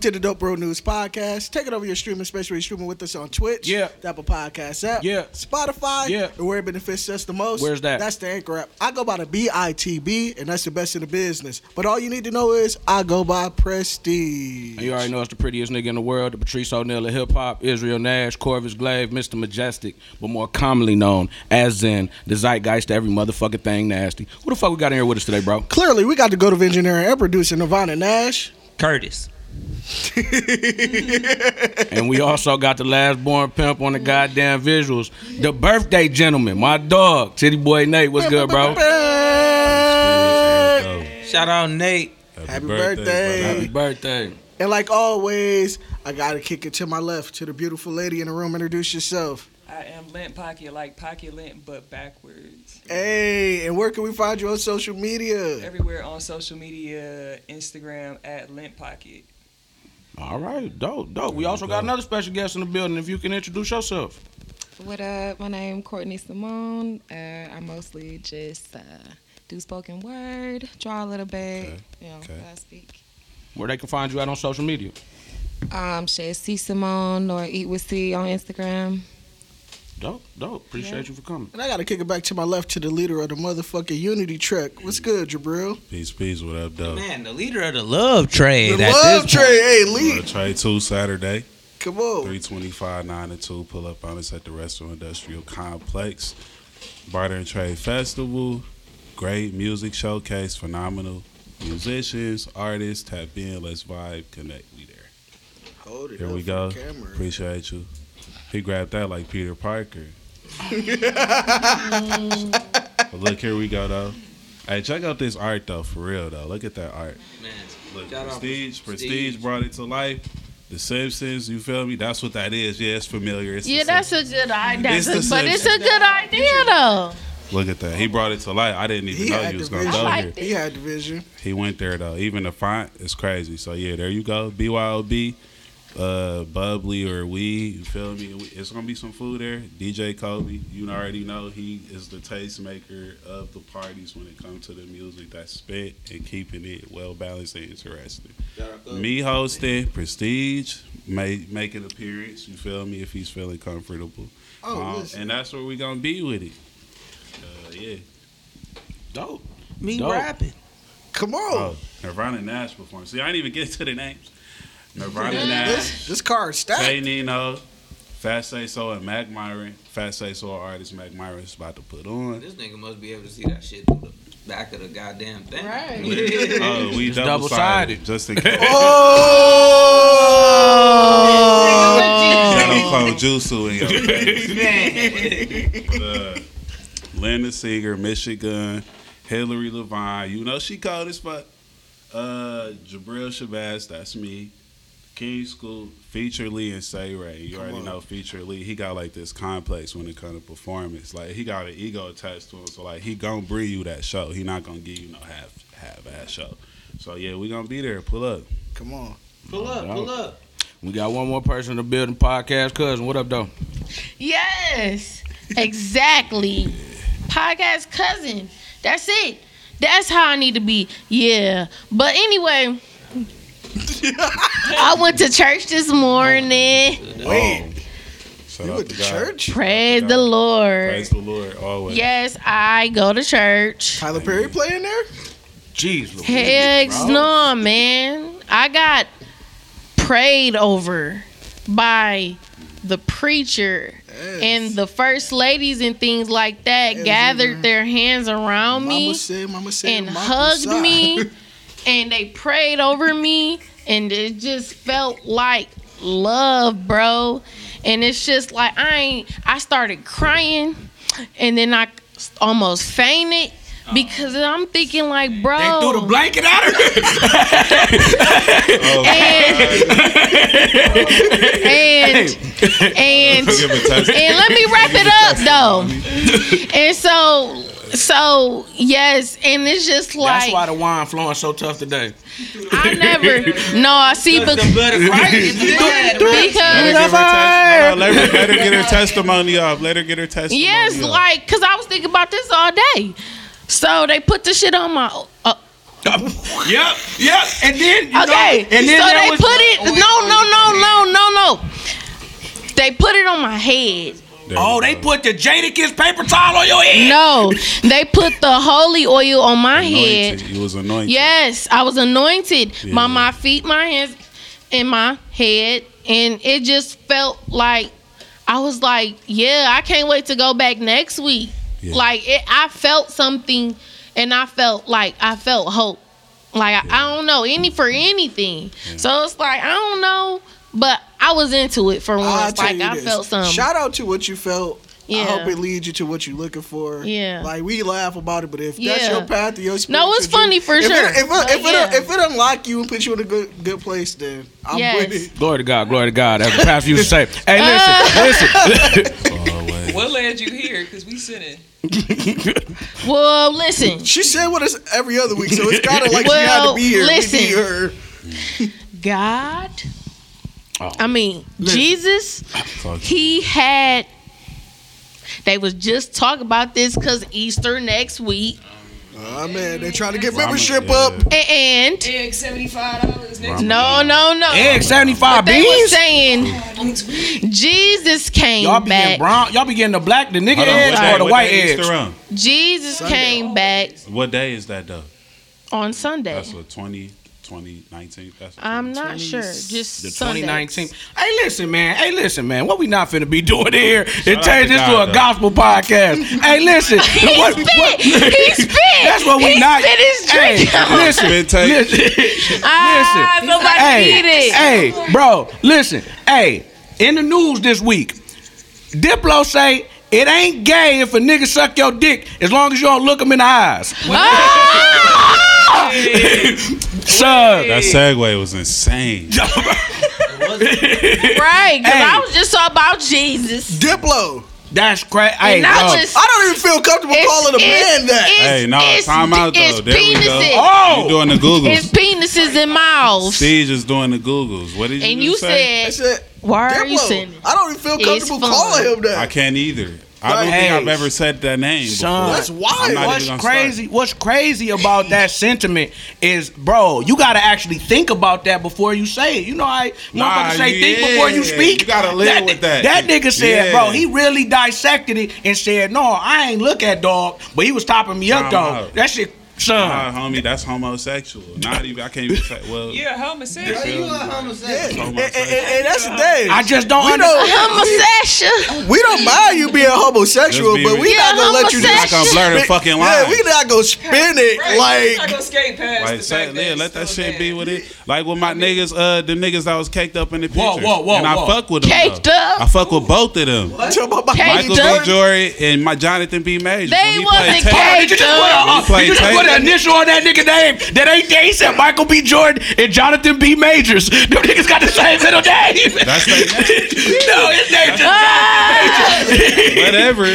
Welcome to the Dope Bro News Podcast. Take it over your streaming, especially streaming with us on Twitch, Yeah. the Apple Podcast app, Yeah. Spotify, Yeah. and where it benefits us the most. Where's that? That's the Anchor app. I go by the B-I-T-B, and that's the best in the business. But all you need to know is I go by Prestige. And you already know it's the prettiest nigga in the world, the Patrice O'Neal of hip hop, Israel Nash, Corvus Glaive, Mr. Majestic, but more commonly known as in the zeitgeist to every motherfucking thing nasty. Who the fuck we got in here with us today, bro? Clearly, we got the go to engineer and producer Nirvana Nash. Curtis. And we also got the last born pimp on the goddamn visuals. The birthday gentleman, my dog, Titty Boy Nate. What's good, bro? Shout out Nate. Happy birthday. Happy birthday. And like always, I gotta kick it to my left to the beautiful lady in the room. Introduce yourself. I am lint pocket like pocket lint but backwards. Hey, and where can we find you on social media? Everywhere on social media, Instagram at lint pocket. All right, dope, dope. We also got another special guest in the building. If you can introduce yourself. What up? My name Courtney Simone. Uh, I mostly just uh, do spoken word, draw a little bit. Okay, You know, okay. I speak. Where they can find you out on social media. Um, Shay C Simone or Eat with C on Instagram. Dope, dope. Appreciate you for coming. And I gotta kick it back to my left to the leader of the motherfucking Unity Trek. What's good, Jabril? Peace, peace. What up, though? Man, the leader of the love trade. The love trade, hey, lead. trade two Saturday, Come on. 325, 9 and 2. Pull up on us at the Restaurant Industrial Complex. Barter and Trade Festival. Great music showcase. Phenomenal musicians, artists. Tap in. Let's vibe. Connect. We there. Hold it Here up we go. the camera. Appreciate you. He grabbed that like Peter Parker. Mm. but look, here we go, though. Hey, check out this art, though, for real, though. Look at that art. Man, Look, Shout out Prestige, Prestige, Prestige. brought it to life. The Simpsons, you feel me? That's what that is. Yeah, it's familiar. It's Yeah, that's Simpsons. a good idea. It's the but it's a good idea though. Look at that. He brought it to life. I didn't even He know had he was gonna go I here. liked He had the vision. He went there though. Even the font is crazy. So yeah, there you go. BYOB, uh, bubbly or weed. You feel me? It's gonna be some food there. DJ Kobe, you already know he is the tastemaker of the parties when it comes to the music that's spit and keeping it well balanced and interesting. Me hosting, Prestige, may make an appearance. You feel me? If he's feeling comfortable. Oh, Um, and that's where we gonna be with it. Uh, yeah. Dope. me Dope. rapping. Come on. Oh, Nirvana Nash performed. See, I didn't even get to the names. Nirvana Nash, This this card stacked. Tay Nino, Fat Say So, and Mac Myron. Fat Say So artist Mac Myron is about to put on. This nigga must be able to see that shit through the back of the goddamn thing. Right. Oh, we It's double double-sided. sided. Just in case. Oh! Shadow Clone Jutsu in your face. Uh, Linda Seeger, Michigan. Hillary Levine. You know she cold as fuck. Uh, Jabril Shabazz, that's me. King School, Feature Lee and Say Ray. You Come already on. know Feature Lee. He got like this complex when it comes to performance. Like he got an ego attached to him. So like he gonna bring you that show. He not gonna give you no half half ass show. So yeah, we gonna be there. Pull up. Come on. Pull up, pull up. We got one more person in the building. Podcast cousin. What up, though? Yes. Exactly. Podcast cousin. That's it. That's how I need to be. Yeah. But anyway, I went to church this morning. Oh, Wait, Shout you went to to God. church? Praise God. the Lord. Praise the Lord always. Yes, I go to church. Tyler Perry playing there? Jeez, Louise, Heck no, man. I got prayed over by the preacher and the first ladies and things like that Yes, gathered man. their hands around me said, Mama said, and Mama hugged side. me and they prayed over me and it just felt like love bro and it's just like i ain't i started crying and then i almost fainted because I'm thinking like, bro, They threw the blanket at her. Oh, and and Give and let me wrap it up though. And so so yes, and it's just like That's why the wine flowing so tough today. I never no I see but The blood of Christ is bad. Let her, because give her tes- no, let, her, let her get her testimony off. Let her get her testimony yes, off. like because I was thinking about this all day. So they put the shit on my. Uh, Yep, yep. And then you know, okay, and then so they was- put it. No, no, no, no, no, no. They put it on my head. There Oh, they go. put the Jadakiss paper towel on your head. No, they put the holy oil on my head. Anointed. He was anointed. Yes, I was anointed Yeah. by my feet, my hands, and my head, and it just felt like I was like, yeah, I can't wait to go back next week. Yeah. Like it, I felt something, and I felt like I felt hope. Like I, I don't know any for anything. So it's like I don't know, but I was into it for I'll once. Like I this. felt something. Shout out to what you felt. Yeah. I hope it leads you to what you're looking for. Yeah. Like we laugh about it, but if that's your path to your No, it's spiritual funny journey- for if sure. It, if it, But if, it, if it unlock you and put you in a good good place, then I'm Yes. with it. Glory to God, glory to God. As the pastor used to say, hey, Uh. listen, listen. Oh. What led you here? Because we sinning. well, listen, She said with us every other week, so it's kind of like she had to be here. listen. We need her. God. Oh. I mean, Jesus. He had. They was just talking about this because Easter next week, Oh man, they trying to get membership yeah. up. A- and Egg seventy-five dollars next. no, no, no. Egg 75 beans. They was saying Jesus came Y'all be getting back. brown. Y'all be getting the black, the nigga Hold on, eggs or the what white day eggs? Easter? Jesus Sunday. came back What day is that though? on Sunday. That's what 20, 2019. That's I'm not sure. Just The Sundays. 2019. Hey, listen, man. Hey, listen, man. What we not finna be doing here? out And change to this to a though. gospel podcast. hey, listen. He what- spit. what- He spit. That's what we he not. Spit his hey, drink out. listen, Spit take. listen. Ah, somebody hey, eat it. hey, bro, listen. Hey, in the news this week, Diplo say it ain't gay if a nigga suck your dick as long as you don't look him in the eyes. Ah! Son, That segue was insane. right, because Hey. I was just talking about Jesus. Diplo. that's crazy. Hey, And I dog. just- I don't even feel comfortable It's- calling a it's- man that. it's- Hey, no, it's- time out though. It's There we go. penises. Oh! You doing the Googles. It's penises and mouths. Steve is doing the Googles. What did you And just you say? I said, said, why are you Diplo. saying it? I don't even feel It's comfortable fun. calling him that. I can't either. I don't Like, think I've ever said that name son, before. That's wild. What's gonna start. crazy? What's crazy about that sentiment is, bro, you gotta actually think about that before you say it. You know, I Nah, motherfuckers say think before you speak. you gotta live with that. That nigga said, Yeah. bro, he really dissected it and said, no, I ain't look at dog, but he was topping me up Time though. out. That shit, son. Nah, homie, that's homosexual. Not even. I can't even say. Well, Yeah, homosexual. you Yeah, homosexual. and, and- and- and that's the thing. I just don't we understand. don't, homosexual. we don't mind you being homosexual, be- but we not gonna let you just gonna blur the spin- fucking Yeah, we not gonna spin it Right, like. not gonna skate past Like the say, yeah, let that shit bad. be with it. Like with my niggas, uh, the niggas that was caked up in the picture. Whoa, whoa, whoa, And I whoa. fuck with them. Caked though. up? I fuck with both of them. Talking Michael? B. Jordan and my Jonathan B. Majors. They When he wasn't played Tate- Hold did you just put a, He played did you just Tate. put an initial on that nigga name that ain't there? He said Michael B. Jordan and Jonathan B. Majors. Them niggas got the same middle name. That's their name. no, his name just Ah! Whatever.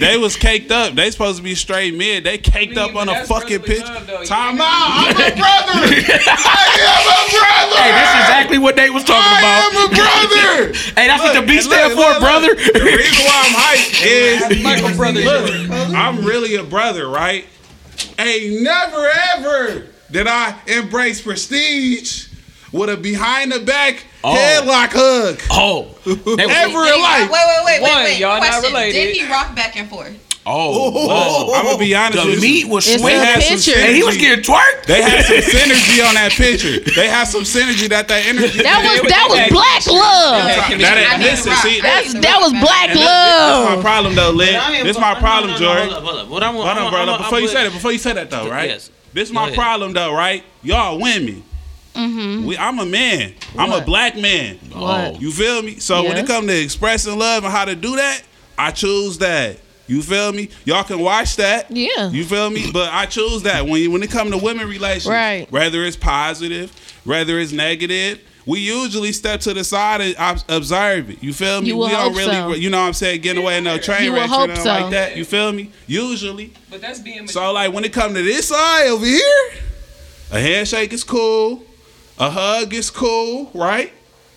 they was caked up. They supposed to be straight mid. They caked I up on a fucking brotherly pitch. love, though. Time out. I'm a brother. I am a brother. Hey, this is exactly what they was talking I about. I am a brother. Hey, that's what the B stand look, for, look, brother. look. The reason why I'm hyped is Michael brother. Look, I'm really a brother, right? Hey, never ever did I embrace prestige with a behind the back Oh. headlock hug. Oh, they Ever in uh, life. wait, wait, wait, One, wait, wait. y'all not related. Did he rock back and forth? Oh, whoa. I'm gonna be honest The with meat you. was It's sweet. a picture. And he was getting twerked. They had some synergy on that picture. They had some synergy that that energy. That was was that was black love. that I ain't listen. See. That's that was black and this, this my problem though, Lynn. This is my problem, Jordan. Hold up, hold up. Hold on, bro. Before you say that, before you say that though, right? Yes. This is my problem though, right? Y'all women. Mm-hmm. We, I'm a man. I'm a black man. What? You feel me? So when it Yes. comes to expressing love and how to do that, I choose that. You feel me? Y'all can watch that. Yeah. You feel me? But I choose that when you, when it come to women relations, Right. Whether it's positive, whether it's negative, we usually step to the side and ob- observe it. You feel me? You would we don't hope really, so. you know what I'm saying, getting away in no train You would wrecks or hope nothing so. like that. You feel me? Usually. But that's being So like when it come to this side over here, a handshake is cool, a hug is cool, right?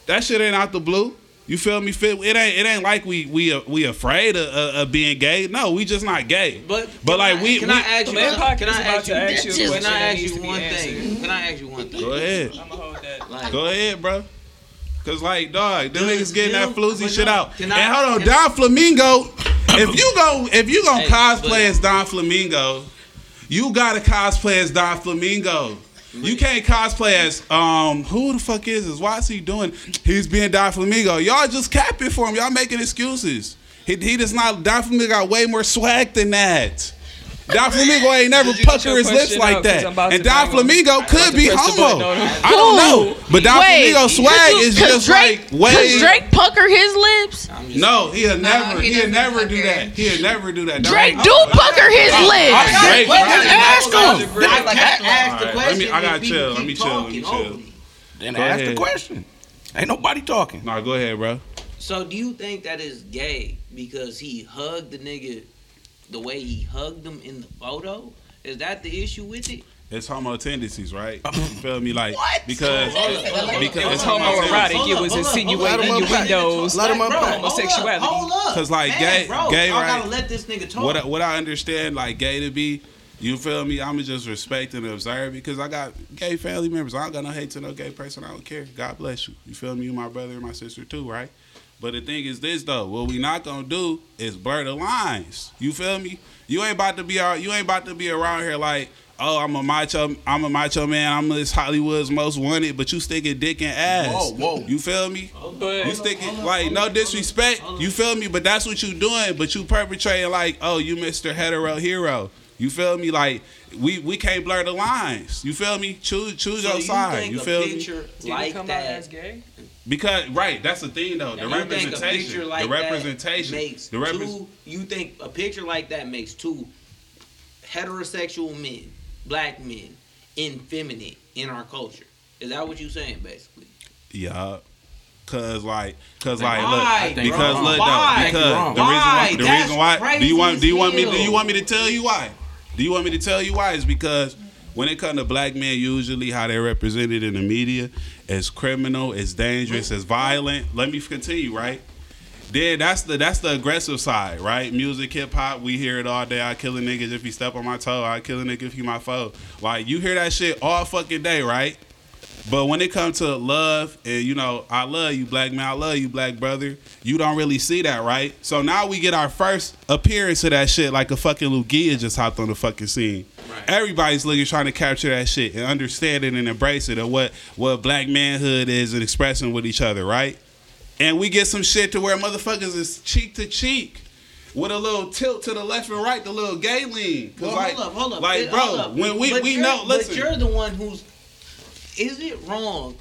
That shit ain't out the blue. You feel me? Fit? It ain't. It ain't like we we uh, we afraid of, of, of being gay. No, we just not gay. But But like I, we, can we I ask you? Man, podcast Can I ask you? ask you Can I ask you to be one answered. thing? Can I ask you one thing? go ahead, I'm gonna hold that. Like, go ahead, bro. Cause like dog, them niggas getting that dude, floozy shit no, out. can and I- hold on, can- Doflamingo. If you go, if you gonna Hey, cosplay but- as Doflamingo, you gotta cosplay as Doflamingo. You can't cosplay as um who the fuck is this? Why is he doing? He's being Doflamingo. Y'all just capping for him. Y'all making excuses. He he does not. Doflamingo got way more swag than that. Doflamingo ain't never Did you get pucker his lips like that. And to Doflamingo could be homo. button on him. I don't know, but Don Wait, Flamingo's swag is just like way. Cause Drake pucker his lips. No, he'll never, he he'll never do that. He'll never do that. Drake Don't- pucker his lips. Drake, Wait, bro. wait, ask him. I, like, I asked the let question. me- I gotta chill, let me chill, let me chill. Then ask the question. Ain't nobody talking. No, go ahead, bro. So do you think that is gay because he hugged the nigga the way he hugged him in the photo? Is that the issue with it? It's homo tendencies, right? You feel me? Like because Hold up, hold up, because It was it's homo tendencies. homoerotic. It was hold up, hold up. insinuating Let your windows. Let him Like, bro, unpack. hold up, Homosexuality. Hold up. 'Cause, like, Man, gay- bro, gay, y'all right? gotta let this nigga talk. What I, what I understand like gay to be, you feel me? I'ma just respect and observe because I got gay family members. I don't got no hate to no gay person. I don't care. God bless you. You feel me? You my brother and my sister too, right? But the thing is this though, what we not gonna do is blur the lines. You feel me? You ain't about to be out. You ain't about to be around here like, oh, I'm a macho. I'm a macho man. I'm this Hollywood's most wanted. But you sticking dick and ass. Whoa, whoa. You feel me? But You sticking like no disrespect. You feel me? But that's what you doing. But you perpetrating like, oh, you Mr. Hetero Hero. You feel me? Like we we can't blur the lines. You feel me? Choose choose so your you side. think You feel me? picture did like it come out that? as gay? Because right, that's the thing though. The you think representation. like the representation. that makes the repres- two, you think a picture like that makes two heterosexual men, black men, effeminate in our culture? Is that what you saying, basically? Yeah. Cause like, cause Why, like, look, because you're look, though, Why? because Why? the reason why, the That's reason why, do you want, do you want me, do you want me to tell you why? Do you want me to tell you why? Is because when it comes to black men, usually how they're represented in the media as criminal, as dangerous, as violent. Let me continue, right? Then that's the that's the aggressive side, right? Music, hip hop, we hear it all day. I kill a nigga if he step on my toe. I kill a nigga if he my foe. Like you hear that shit all fucking day, right? But when it comes to love, and you know, I love you, black man, I love you, black brother. You don't really see that, right? So now we get our first appearance of that shit, like a fucking Lugia just hopped on the fucking scene. Everybody's looking trying to capture that shit and understand it and embrace it, and what what black manhood is and expressing with each other, right? And we get some shit to where motherfuckers is cheek to cheek. With a little tilt to the left and right, the little gay lean. Well, like, hold up, hold up. like, bro, up. when we, But we know, listen. But you're the one who's. Is it wrong?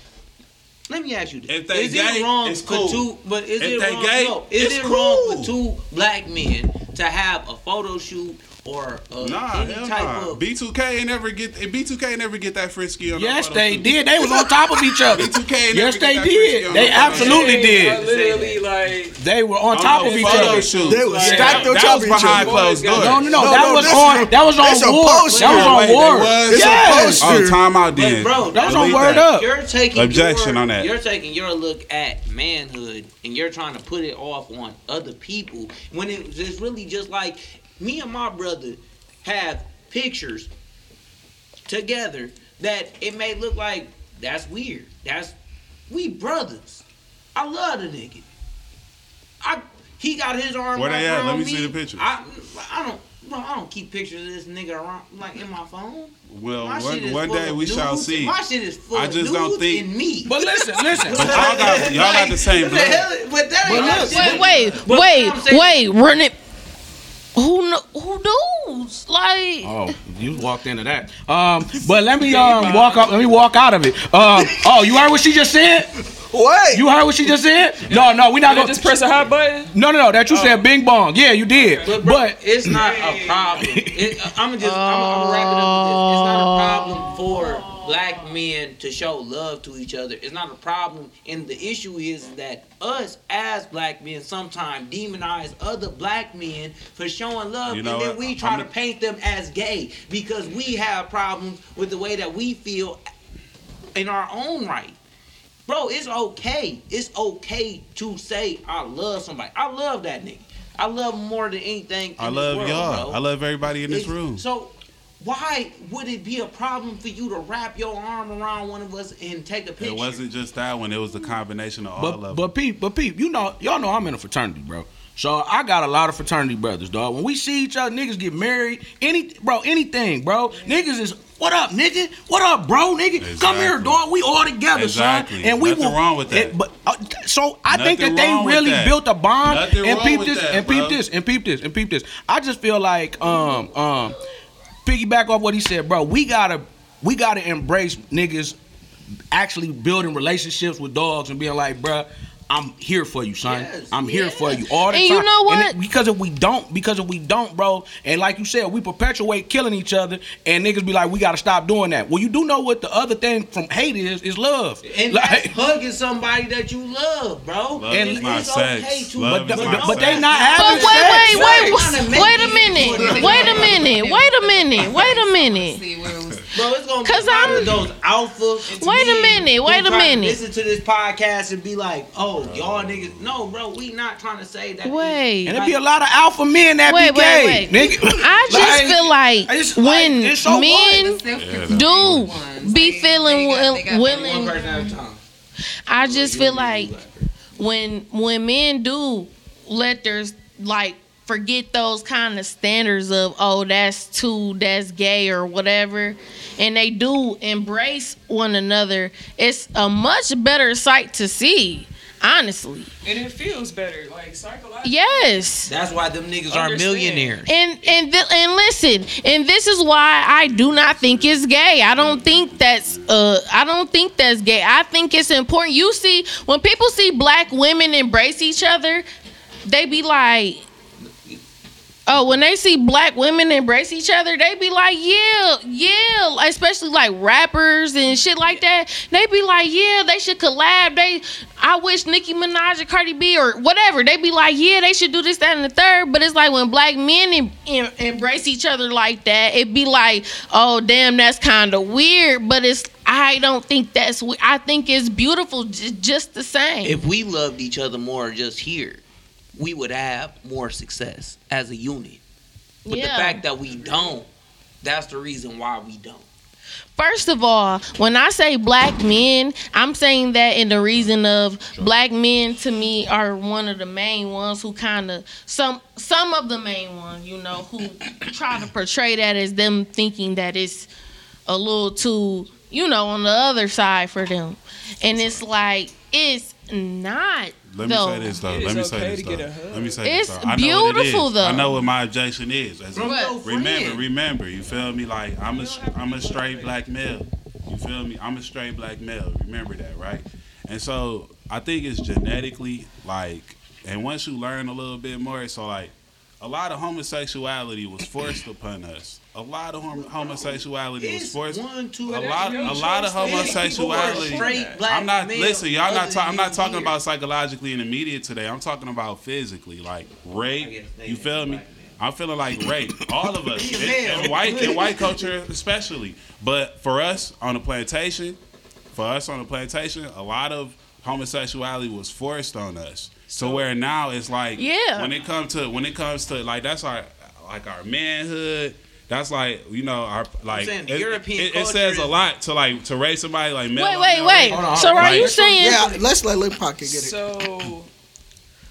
Let me ask you this: If they Is gay, it wrong it's for cool. two? But is If it wrong? gay, no, is it's it wrong for two black men to have a photo shoot or uh, Nah, any type nah. of? B2K never get B2K never get that frisky on. Yes, no they photo did. They was on top of each other. B2K Yes, they get that frisky did. They no absolutely They did. literally like They were on top of each other. shoot. They was Yeah, stacked on top of each behind other. closed doors. No, no, no. No, that no, was on. is- That was on it's a Ward. poster. That was on Wait, they Ward. was? It's a Yes. poster. Oh, time out then. bro, That was on Word. Up. You're taking Objection on that. You're taking your look at manhood and you're trying to put it off on other people when it's really just like me and my brother have pictures together that it may look like that's weird. That's we brothers. I love the nigga. I he got his arm. Where they at? Let around me see the pictures. I I don't. Bro, I don't keep pictures of this nigga around like in my phone. Well, My one, one day we shall nudes. see. My shit is full I of just don't think- and me. But listen, listen. But y'all got y'all got the same What the hell? But that ain't But look, shit- Wait, wait, But wait, what wait, run it. Who kn- who knows? Like Oh, you walked into that. Um, but let me um walk up. Let me walk out of it. Um, oh, you heard what she just said? What? You heard what she just said? No, no, we not gonna just press a hot button? No, no, no. That you said Bing Bong. Yeah, you did. But, bro, But it's not a problem. It, I'm just, I'm, I'm gonna wrap it up with this. It's not a problem for black men to show love to each other. It's not a problem, and the issue is that us as black men sometimes demonize other black men for showing love, You know and then we try I'm- to paint them as gay because we have problems with the way that we feel in our own right. Bro, it's okay. It's okay to say I love somebody. I love that nigga. I love more than anything. In I this love world, y'all. bro. I love everybody in this It's- room. So why would it be a problem for you to wrap your arm around one of us and take a picture? It wasn't just that one. It was the combination of all of but them. but peep, but peep, you know, y'all know I'm in a fraternity, bro. So I got a lot of fraternity brothers, dog. When we see each other, niggas get married, any bro, anything, bro. Niggas is what up, nigga? What up, bro, nigga? Come here, Exactly. dog. We all together, Exactly. son. And we Nothing will, wrong with that. it- but uh, so I think that they really that. built a bond. Nothing and wrong peep with this, that, and peep bro. this, and peep this, and peep this. I just feel like um um piggyback off what he said, bro. We gotta we gotta embrace niggas actually building relationships with dogs and being like, bruh, I'm here for you, son. Yes, I'm here for you all the And time. you know And what? it- because if we don't, because if we don't, bro, and like you said, we perpetuate killing each other, and niggas be like, we gotta stop doing that. Well, you do know what the other thing from hate is is love. And Like- that's hugging somebody that you love, bro. Love and is it's not okay to- Love but, is but, not but they not But having wait, sex. wait, wait, Trying wait a minute, wait a minute, wait a minute, wait a minute. See where it was. Bro, it's gonna be 'Cause a lot I'm- of those alpha. Wait a minute, wait a minute. Listen to this podcast and be like, "Oh, y'all niggas." No, bro, we not trying to say that. Wait. And there be a lot of alpha men that Wait, be gay, wait. nigga. I just feel like it's like, when it's so men Self-control do ones, be they- feeling they got- they got willing, person at a time. I just feel like when when men do let their like forget those kind of standards of oh that's too that's gay or whatever and they do embrace one another it's a much better sight to see honestly And it feels better, like psychologically. yes That's why them niggas are millionaires. and and th- and listen, and this is why I do not think it's gay. I don't think that's uh I don't think that's gay. I think it's important. You see, when people see black women embrace each other, they be like. Oh, when they see black women embrace each other, they be like, yeah, yeah, especially like rappers and shit like that. They be like, yeah, they should collab. They, I wish Nicki Minaj and Cardi B or whatever. They be like, yeah, they should do this, that, and the third. But it's like when black men em- em- embrace each other like that, it be like, oh, damn, that's kind of weird. But it's, I don't think that's, I think it's beautiful j- just the same. If we loved each other more just here, we would have more success as a unit. But Yeah. the fact that we don't, that's the reason why we don't. First of all, when I say black men, I'm saying that in the reason of black men to me are one of the main ones who kind of some some of the main ones, you know, who try to portray that as them thinking that it's a little too, you know, on the other side for them. And it's like it's not Let me though. say this though. It Let me say okay this though. get a hug. Let me say It's this though. I know what it beautiful, though. I know what my objection is. As a- remember, friend. remember. You feel me? Like I'm a, I'm a straight black male. You feel me? I'm a straight black male. Remember that, right? And so I think it's genetically like, and once you learn a little bit more, so like, a lot of homosexuality was forced upon us. A lot of hom- homosexuality was It's forced. one, two, A lot, a lot of homosexuality. People are straight black I'm not males listen. Y'all not. other Ta- I'm not talking here. about psychologically and immediate today. I'm talking about physically, like rape. You feel me? I'm feeling like rape. All of us, in, in white in white culture especially. But for us on the plantation, for us on the plantation, a lot of homosexuality was forced on us. So where now it's like Yeah. when it comes to when it comes to like that's our like our manhood. That's like you know our like saying it, European it, it says a lot to like to raise somebody like male Wait, wait, male wait. rape. Hold on, So are Like- you saying Yeah, let's let Lil Pocket get it. So,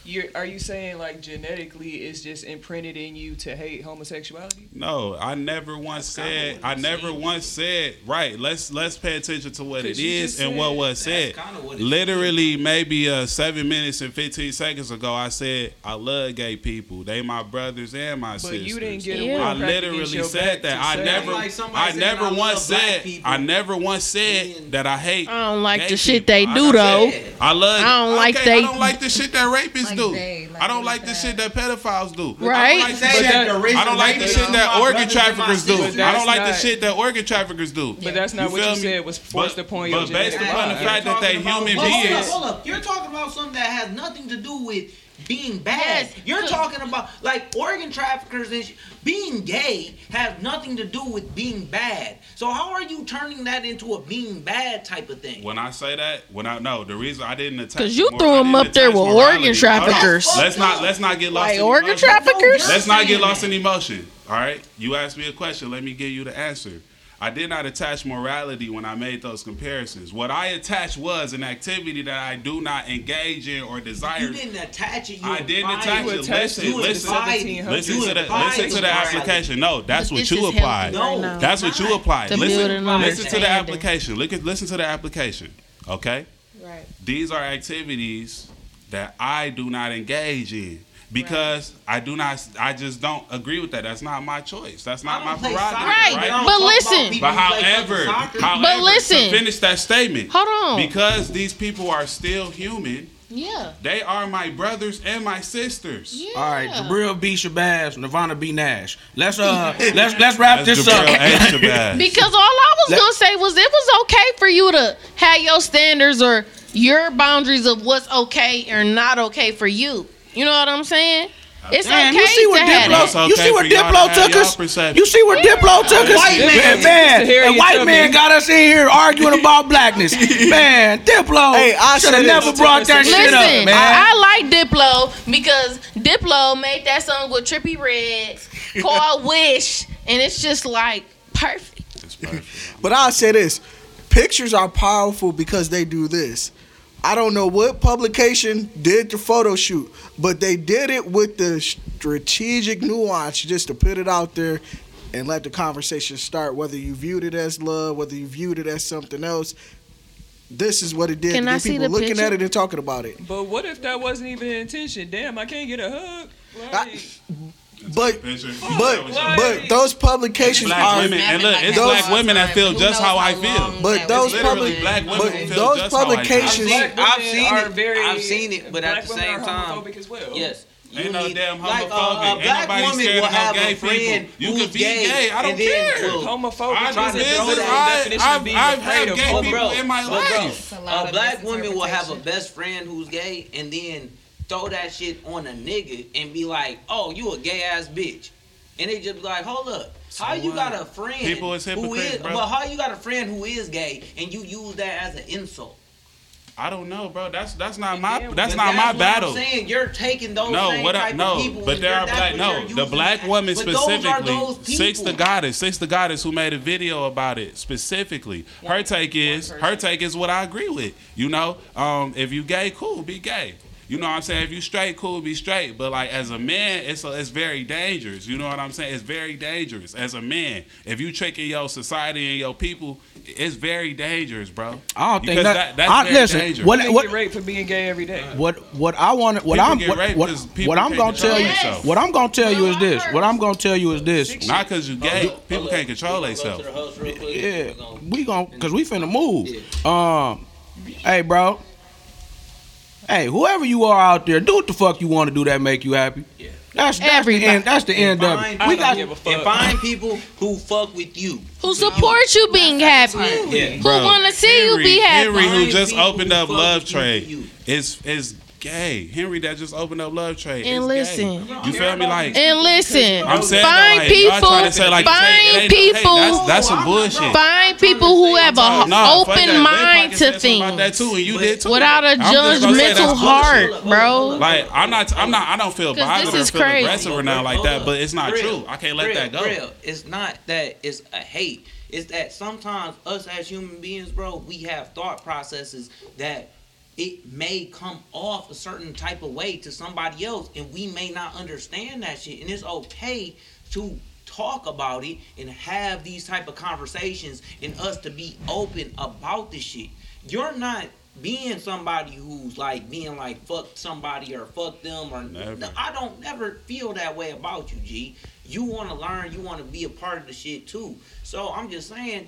you're are you saying like genetically it's just imprinted in you to hate homosexuality? No, I never once kinda said. I never said. once said. Right. Let's let's pay attention to what it is you is just and what was said. kinda what it Literally, maybe uh, seven minutes and fifteen seconds ago, I said I love gay people. They my brothers and my But sisters. you didn't get Yeah. away I literally said that. I never, Like I never "I once said, people." I never once said that I hate. I don't like gay the shit people. they do, I though. said, I love. I don't like okay, they- I don't like the shit that rapists Like do. they, like I don't like the bad. shit that pedophiles do. I Right. don't like the that I don't like the shit that my organ brothers and my traffickers do. I don't like the shit that organ traffickers do. But that's not You what you me? said was forced But- upon but your based genetic upon the fact that they Talking about- human Hold up. Hold up, You're talking about something that has nothing to do with being bad. Yes, You're good. talking about like organ traffickers and sh- being gay has nothing to do with being bad. So how are you turning that into a being bad type of thing? When I say that, when I no, the reason I didn't attack because you mor- threw I 'em didn't up there with morality. organ Hold on. traffickers. Let's not let's not get lost. Like in organ emotion. traffickers? Let's not get lost in emotion. All right, you asked me a question. Let me give you the answer. I did not attach morality when I made those comparisons. What I attached was an activity that I do not engage in or desire. You didn't attach it. You I didn't attach it. Listen, it to listen, listen to the listen to the application. No, that's what you applied. No. That's what you applied. Listen, listen to the application. Look at listen to the application. Okay. Right. These are activities that I do not engage in because I do not. I just don't agree with that. That's not my choice. That's not my prerogative. soccer, Right, Right. but listen. But who play however, fucking soccer. however, listen. to finish that statement. Hold on. Because these people are still human. Yeah. They are my brothers and my sisters. Yeah. All right, Jabril B. Shabazz, Nirvana B. Nash. Let's uh, let's let's wrap That's this up. Jabril A. Shabazz. Because all I was Let- gonna say was it was okay for you to have your standards or your boundaries of what's okay or not okay for you. You know what I'm saying? It's Man, okay you see what to have Diplo? It's that. okay you see what for to Diplo took us? You see what Diplo took us? White man. man, man, Harriet the white man got us in here arguing about blackness. Man, Diplo Hey, I should have never brought that shit Listen, up, man. I, I like Diplo because Diplo made that song with Trippie Redd called Wish, and it's just like perfect. It's perfect. But I'll say this pictures are powerful because they do this. I don't know what publication did the photo shoot, but they did it with the strategic nuance just to put it out there and let the conversation start, whether you viewed it as love, whether you viewed it as something else. This is what it did Can to I get see people the looking picture? at it and talking about it. But what if that wasn't even the intention? Damn, I can't get a hug. Like, I- But but but those publications black are women, and look, it's Those- black women that feel just how I feel. But those public black women but feel those just how I feel. publications Black women I've seen it. very- I've seen it, but at the same time, as well. yes. Ain't you no need- damn like, homophobic. uh, a Ain't black nobody scared of no have gay people. You who's could be gay. I don't and care. will- Homophobic I tries just to throw that I- definition I've- of being I've afraid had of gay homo- people bro, in my but bro, life. a a black woman will have a best friend who's gay and then throw that shit on a nigga and be like, "Oh, you a gay ass bitch," and they just be like, "Hold up." How you got a friend People is who is, bro. but how you got a friend who is gay and you use that as an insult? I don't know, bro. That's that's not my that's not my what battle. I'm saying you're taking those No, what I no, but there you're- black no, the black woman specifically, Six the goddess, Six the goddess who made a video about it specifically. Her take is her take is what I agree with. You know, um, if you gay, cool, be gay. You know what I'm saying? If you straight, cool, be straight. But like as a man, it's it's very dangerous. You know what I'm saying? It's very dangerous as a man. If you tricking your society and your people, it's very dangerous, bro. I don't think Because that. that's I, very listen, dangerous. what People what get raped for being gay every day. what what I want what People I'm get what, raped what, 'cause people what I'm gonna tell you themselves. what I'm gonna tell you is this. What I'm gonna tell you is this. Not because you gay, people can't control themselves. Yeah, we gon' cause we finna move. Um, hey, bro. Hey, whoever you are out there, do what the fuck you want to do that make you happy. Yeah. That's, that's the end. That's the end of it. We got don't give a fuck. and find people who fuck with you. Who support you being happy? Yeah. Who want to see you be happy? Henry, who just opened up Love with you Trade, is is gay. Henry that just opened up Love Trade. And is listen. gay. you feel me? Like And listen, I'm saying, find that, like, people, y'all trying to say, like, find hey, it no hate. people, That's, that's some bullshit. find people who have a nah, fuck open that. Lil mind Pocket to said something About that too, and you did too. without a I'm just gonna say that's judgmental heart, bro. Like I'm not, I'm not, I don't feel bothered this or feel crazy. aggressive or nothing like that, but it's not Real, true. I can't let real, that go. real. It's not that it's a hate. It's that sometimes us as human beings, bro, we have thought processes that it may come off a certain type of way to somebody else, and we may not understand that shit. And it's okay to talk about it and have these type of conversations and us to be open about this shit. You're not being somebody who's like being like fuck somebody or fuck them or Never. I don't never feel that way about you, G. You want to learn, you want to be a part of the shit too. So I'm just saying,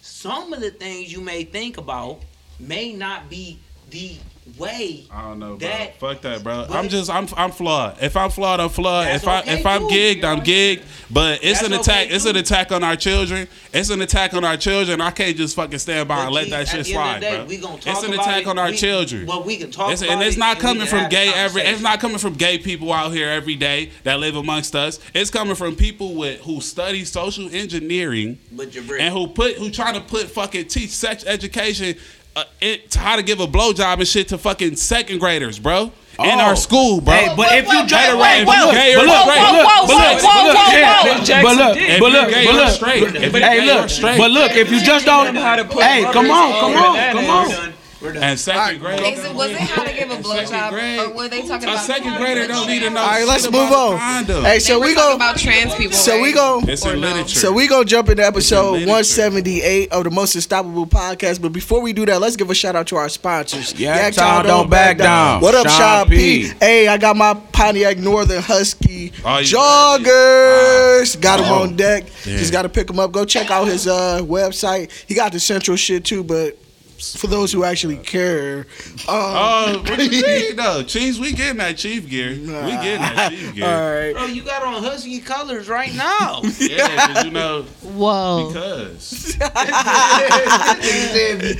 some of the things you may think about may not be the way I don't know, bro. That- Fuck that, bro. I'm just I'm I'm flawed. If I'm flawed, I'm flawed. If I okay, if I'm too. gigged, I'm gigged. But it's That's an attack. okay, it's an attack on our children. It's an attack on our children. I can't just fucking stand by But and let Keith, that at shit the end of slide, day, bro. we gonna talk It's an attack it. on our We- children. Well, we can talk It's, about and it's not coming from gay every. It's not coming from gay people out here every day that live amongst us. It's coming from people with who study social engineering But and who put who trying to put fucking teach sex education uh, it, to how to give a blowjob and shit to fucking second graders, bro. In Oh. our school, bro. Hey, but if you just Better wait, if wait, you wait, gay but look, but look, Whoa, but whoa, look, whoa, but look, whoa, whoa. but- but look, but look, but look, straight. If you hey, gay or look, but look, if you just don't, How to put hey, come on, come on, come on on. And second grade. Jason, was it how to give a blowjob, grade. or were they talking A about? second grader don't need to know. All right, let's move on. condom. Hey, They so we go. about trans people. So we go. It's Or in literature. So we gonna jump into episode 178 of the Most Unstoppable Podcast. But before we do that, let's give a shout out to our sponsors. Yak Town Don't Back Down. What up, Sean Sean P? P? Hey, I got my Pontiac Northern Husky Oh, you joggers. Got him Oh, on deck. yeah. Just got to pick him up. Go check out his uh, website. He got the central shit too, but. For those who actually care, um, Oh, what you mean? No, Chiefs, we getting that Chief gear. We getting that Chief gear. right. Bro, you got on husky colors right now. Yeah, 'cause you know, Whoa. because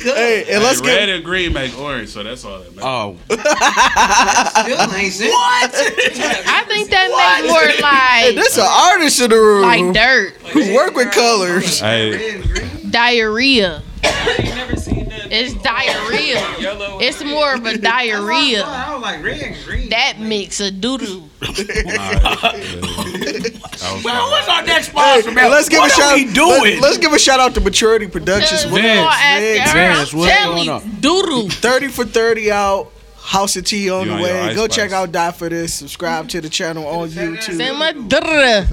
Hey, and let's Hey, red and green make orange, so that's all that matters. Oh, Still ain't said what? I think that makes more Hey, like this an artist in the room like dirt, who work with colors. Hey, diarrhea. I ain't never seen that. It's diarrhea. Yellow. It's more of a diarrhea. I was like red and green. That mix of doo doo. nah, yeah. I was well, fine. what's our next sponsor, man? let's give what a shout. are we doing? Let, us give a shout out to Maturity Productions. Cause What you up, all asking Vince? her, Vince, I'm what's telling going on? doo doo. Thirty for thirty out. House of Tea on You the way. Ice Go Spice. check out Die for This. Subscribe to the channel on YouTube. Say my durr.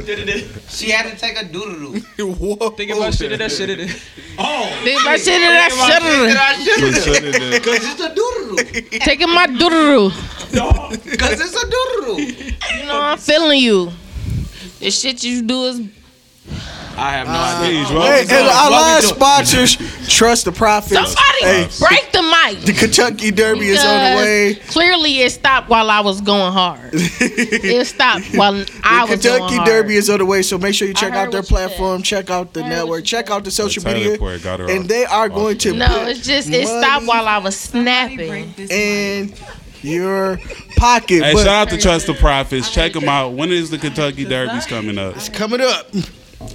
She had to take a doodle. Whoa. Think about shit of that shit. Oh, Think my shit in that shit. We should've did- Cause it's a doodle. Taking my doo doo. Cause it's a doodle. You know I'm feeling you. The shit you do is I have no uh, idea. Please, what Hey, and our What we last sponsors, Trust the Profits. somebody Hey, break the mic. the Kentucky Derby is on the way. Clearly, it stopped while I was going hard. it stopped while I The was going hard. Kentucky hard. Derby is on the way, so make sure you check out their what said. platform, check out the I heard what network, check out the social The media, teleport got her and off- they are off going to. No, put it's just it money stopped while I was snapping. in your pocket. Hey, but shout out to Trust the Profits. Check them out. When is the Kentucky Derby's coming up? it's coming up.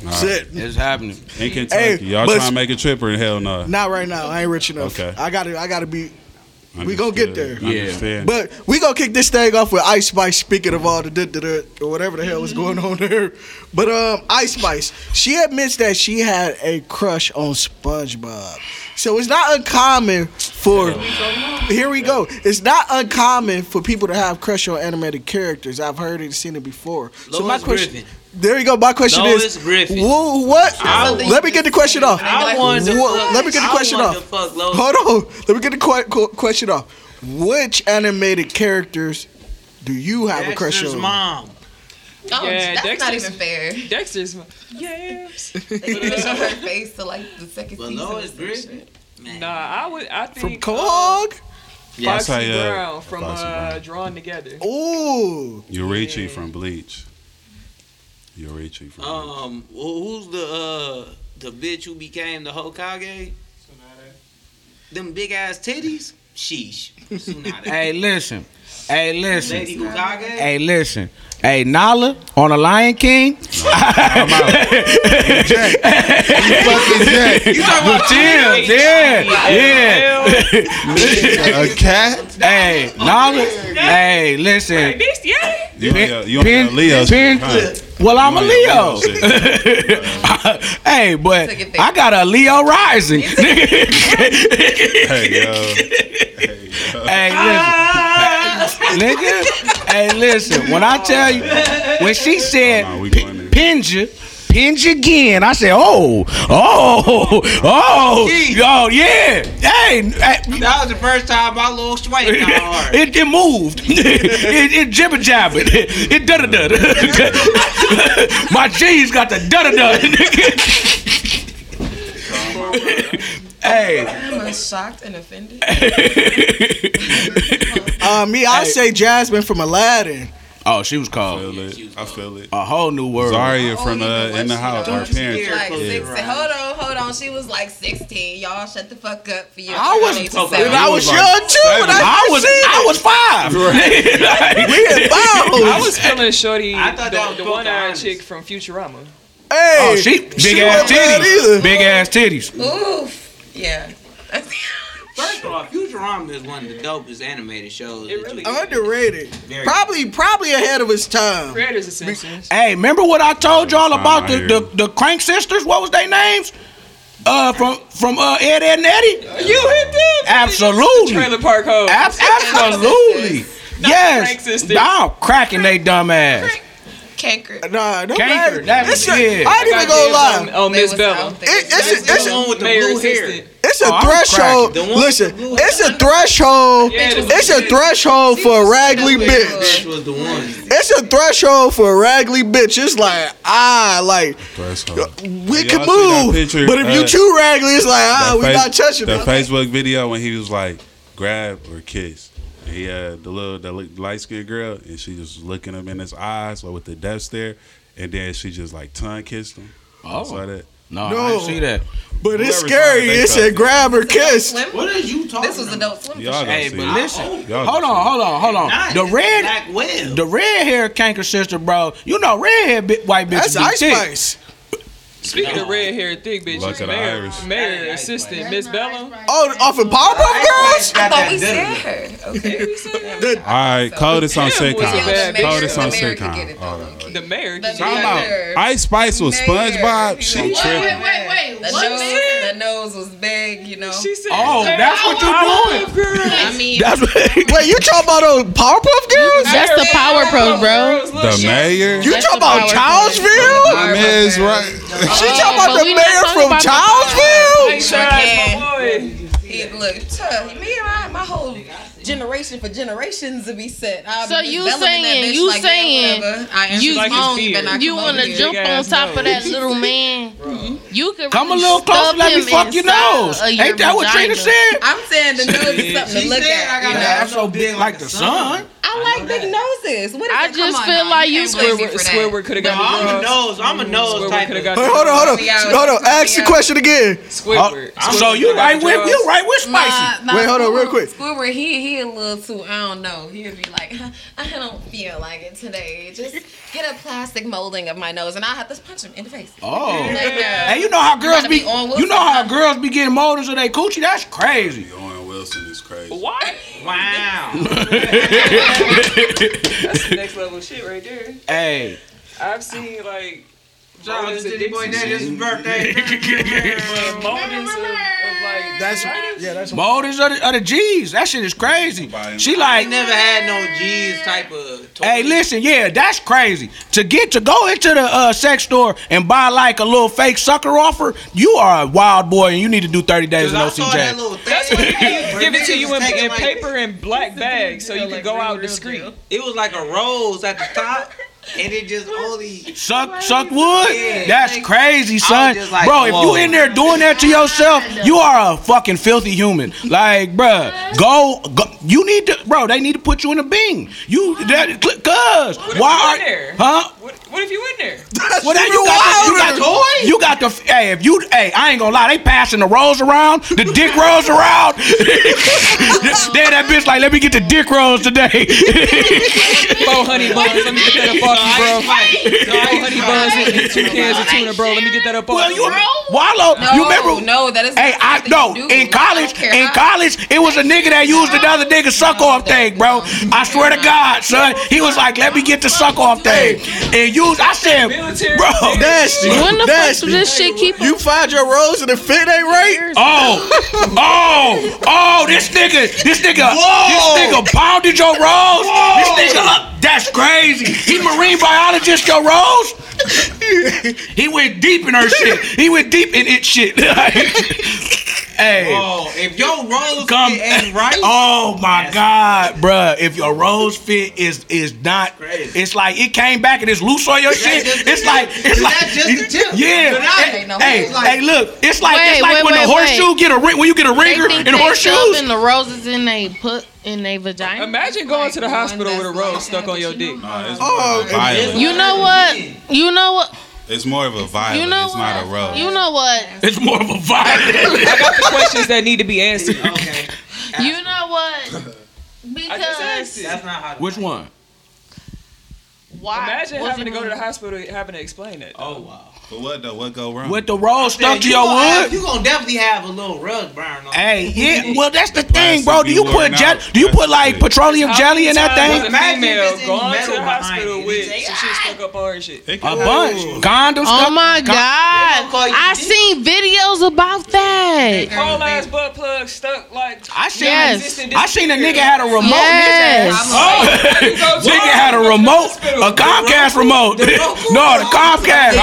That's it. It's happening. In Kentucky. Hey, Y'all but- trying to make a trip or hell no? Not right now. I ain't rich enough. Okay. I gotta. I gotta be. We gonna get there. Yeah. Understand. But we gonna kick this thing off with Ice Spice. Speaking of all the da- da- da- or whatever the hell was going on there, but um, Ice Spice, she admits that she had a crush on SpongeBob. So it's not uncommon for. Here we go. It's not uncommon for people to have crush on animated characters. I've heard it, seen it before. so my Lois question. Griffin. There you go. My question Lois is, Griffin. what? I- Let me get the question off. I wanted to fuck- Let me get the question off. fuck Hold on. Let me get the que- qu- question off. Which animated characters do you have a crush on? mom. Oh, Yeah, that's not Dexter's- even fair. Dexter's. mom. Yes. They even show her face to like the second But season. or Lois some Griffin. Man. Nah, I would. I think From think. Cog? Uh, I'll Foxy Brown from Foxy uh, Brown. Drawn Together. Ooh. Yoruichi from Bleach. Yoruichi from Bleach. Um, who- who's the uh the bitch who became the Hokage? Them big ass titties. Sheesh. Tsunade. Hey, listen. Hey, listen. Lady Hokage. Hey, listen. Hey, Nala on the Lion King. I'm out. You talking about Tim? Yeah, yeah. a cat? Hey, Nala. Hey, listen. Beast, yeah. You on your, you on Pin- Leo pin- shit, huh? Well, I'm a Leo. on your Leo shit. hey, but I got a Leo rising. Hey, yo. Hey, yo. Hey, listen. Nigga, hey, listen. When I tell you, when she said Nah, we "P- going in." pinch you, pinch again, I said, oh, oh, oh, yo, yeah. Hey, hey, That was the first time my little swing got hard. it, it moved. it, it jibber jabbered. It da da da. My G's got the da da da. Hey, I'm shocked and offended. Uh, me, I say Jasmine from Aladdin. Oh, she was I called feel it. I feel it. a whole new world. Zaria Oh, from even uh, in the she house. don't Our you parents. Like Close Yeah. 16. Hold on, hold on. She was like 16. Y'all shut the fuck up for your I was, age and I was like young too. When I, I was I was five. we had balls. I was feeling shorty, I thought that was the, the one eyed chick from Futurama. Hey, oh, she big she ass titties. Big ass titties. Oof. Yeah. First of all, Futurama is one of the dopest animated shows. It really underrated. Very Probably, probably ahead of its time. Creators of Simpsons. Hey, remember what I told y'all about the, the, the Crank sisters? What was their names? Uh, from from uh, Ed, Ed and Eddie. You hit them. Absolutely. Trailer Park Ho. Ab- absolutely. yes. Crank sisters. Nah, cracking they dumb ass. Kanker. Nah, no Kanker, matter. that It's was- a- yeah. I ain't even gonna lie. Oh, Miss was Bella. It- it's a- That's it's the a- one with the Mayor blue hair. assistant. It's a Oh, threshold. cracking. The one Listen, with the blue it's a threshold. Yeah, It's a threshold for a raggly stupid. bitch. Bitch was the one. It's a threshold for a raggly bitch. It's like ah, like Threshold. we can move, picture, but if you too raggly, it's like ah, we face- not touching that. the it. Facebook video when he was like grab or kiss. And he had the little the light skinned girl and she was looking him in his eyes or with the death stare and then she just like tongue kissed him. I saw Oh, that. No, no. I No. didn't see that. But it's scary. it, they It saw said grab or kiss. What are you talking This was about? Adult Swim. for Y'all sure. gonna Hey, but listen, Y'all hold on, hold on, hold on. Not The red, Black the red hair Kanker sister, bro. You know, red hair white bitch. That's Ice Spice. Speaking of red hair, thick bitch, Luck of the Mayor, Irish. Mayor assistant Miss Bellum. Oh, off of Powerpuff Girls. I thought we said her. Okay. The- All right, coldest on Damn, was a sitcom. bad bitch. Coldest on The mayor could get sitcom. it, All though, right. The mayor. The she- Talking about Ice Spice was SpongeBob. She Wait, tripping. wait, wait. The What nose, the nose was big, you know. She said, Oh, that's what you're doing? I mean, That's. Wait, you talking about uh, those Powerpuff Girls? That's the Powerpuff, bro. Girls, The mayor. You talking about Powerpuff Childsville? Miz, right? She uh, talking about the mayor from about the Childsville? Hey, shout out to my boy. he look tough. Me and my, my whole generation for generations to be set. I'll So you developing that saying- you like, saying whatever. I you- Like his long, beard. but I You want to jump on ass top of that little man? You could Come a little closer. Let me fuck your nose. of your Ain't that what Trina said? I'm saying the nose is something to She look said I got You a know? That's so big like the sun. I like big noses. What is I it? just on feel now. like You you can't blame me Squidward. Squidward could have No, got the I'm a nose. I'm a mm-hmm. nose type coulda of. hold on, hold on, Yeah, I was- hold on. Ask the question again. Squidward. Oh, so you right with you right with spicy. Nah, nah, Wait, hold on, real Squidward- quick. Squidward, he he a little too. I don't know. He'd be like, I don't feel like it today. Just get a plastic molding of my nose, and I have to punch him in the face. Oh. Like, uh, And you know how girls be, be on you know how girls be getting moldings of their coochie? That's crazy. Owen Wilson is crazy. What? Wow. That's the next level shit right there. Hey, I've seen like Shout out to moldings of Boy dicks Daddy. and It's his shit. birthday. But moldings of, of like That's yeah, that's moldings of the, of the G's. That shit is crazy. She I like, never had no G's type of. Toy. hey, listen, yeah, that's crazy. To get to go into the uh, sex store and buy like a little fake sucker offer, you are a wild boy and you need to do 30 days in I saw that OCJ. little That's what thing. they give it to you in, Taking in like- paper and black bags so you can go out discreet. It was like a rose at the top, and it just only. Suck, suck wood? Yeah. That's crazy, son. like, bro, if you in there doing that to yourself, you are a fucking filthy human. Like, bro, go, go. You need to, bro. They need to put you in a bing. You, that, cause why are, there? huh? What, what if you in there? Well, then you got, the, you got the, you got the, hey, if you, hey, I ain't gonna lie, they passing the rolls around, the dick rolls around. then that bitch like, let me get the dick rolls today. Four honey buns. Let me get that up off you, bro. Honey buns and and two cans of tuna, bro. Let me get that up off well, you. you, Wallow, No, you remember? no, that is. Hey, I something no. In college, in college, it was a nigga that used another nigga suck off thing, bro. I swear to God, son. He was like, "Let me get the suck off thing," and use. I said, Military "Bro, that's nasty. When the fuck does this shit keep You find your rose and the fit ain't right. oh, oh, oh, this nigga, this nigga, this nigga pounded your rolls. This nigga, uh, That's crazy. He marine biologist, yo, Rose. he went deep in her shit. He went deep in it shit. hey. Oh, if your rose Come, fit ain't right, oh my God, bruh! If your rose fit is is not, Crazy. it's like it came back and it's loose on your shit. It's like it's Is like just the tip? Yeah. But Hey, no, hey, like- hey, look! It's like Wait, it's like wait, when wait, the horseshoe wait. get a ring when you get a They ringer in the they horseshoes. shoving the roses in they put in their vagina. Imagine going to the hospital with a that's rose stuck on your dick. Nah, it's Oh, more of a violet. You know what? You know what? It's more of a violet. You know it's what? not a rose. You know what? It's more of a violent. I got the questions that need to be answered. okay, You know what? I just Because that's not how. Which one? why? Imagine was having to go to the hospital having to explain that. Oh wow. But what though? What go wrong? With the rose stuck Yeah, to you your gonna have- wood? You gonna definitely have a little rug burn on. Hey, yeah. Well, that's the Plastic thing, bro. Do you put worn gel? out. Do you That's put like thing. petroleum jelly many in that thing? a Imagine if female it's to the hospital with some shit stuck up on her shit. A bunch. Condoms. Oh my con- They gonna call god! I dick. seen videos about that. Whole ass butt plug stuck like. I seen. Yes. I seen a nigga had a remote. in his Yes. ass. Oh, nigga had a remote, a Comcast remote. No, the Comcast.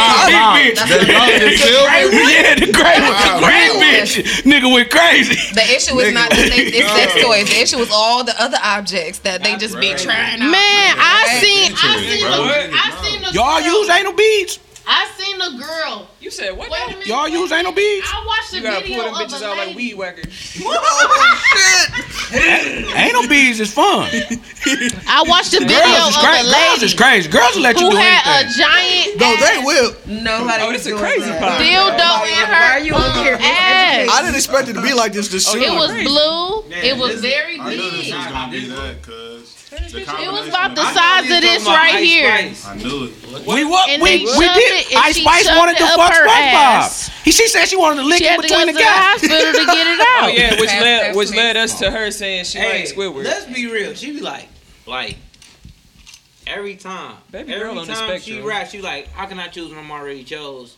Nah, Big The bitch. gold is silver. Yeah, the great, the great bitch. Nigga went crazy. The issue is not the sex, sex toys. The issue is all the other objects that they just be trying out. Man, I Right? seen, I seen, Bro. the, I seen Y'all girl, use anal beads? I seen a girl. You said what? Wait a now? minute. Y'all use anal beads? I watched the You gotta video pull them bitches out like weed whackers. Anal beads is fun. I watched the video Girls is of crazy. a Girls is crazy. Girls will let you do anything. who do had a giant No, they ass will. Nobody Oh, was this is doing crazy that. part. dildo in her Why are you over here? um, ass. I didn't expect it to be like this this soon. It was blue. Man, It was this- very I knew this big. Was gonna be that, cause the It was about the size of this right here. I knew it. We what? And We we did. it, Ice Spice wanted to fuck her ass. SpongeBob. He she said she wanted to lick She in had to go between to the the gaps. hospital to get it oh, out. Oh yeah, which Pass led that which led us to her saying she Hey, likes Squidward. let's be real. She be like, like every time, Baby every girl on the time she raps, she like, how can I choose when I'm already chose?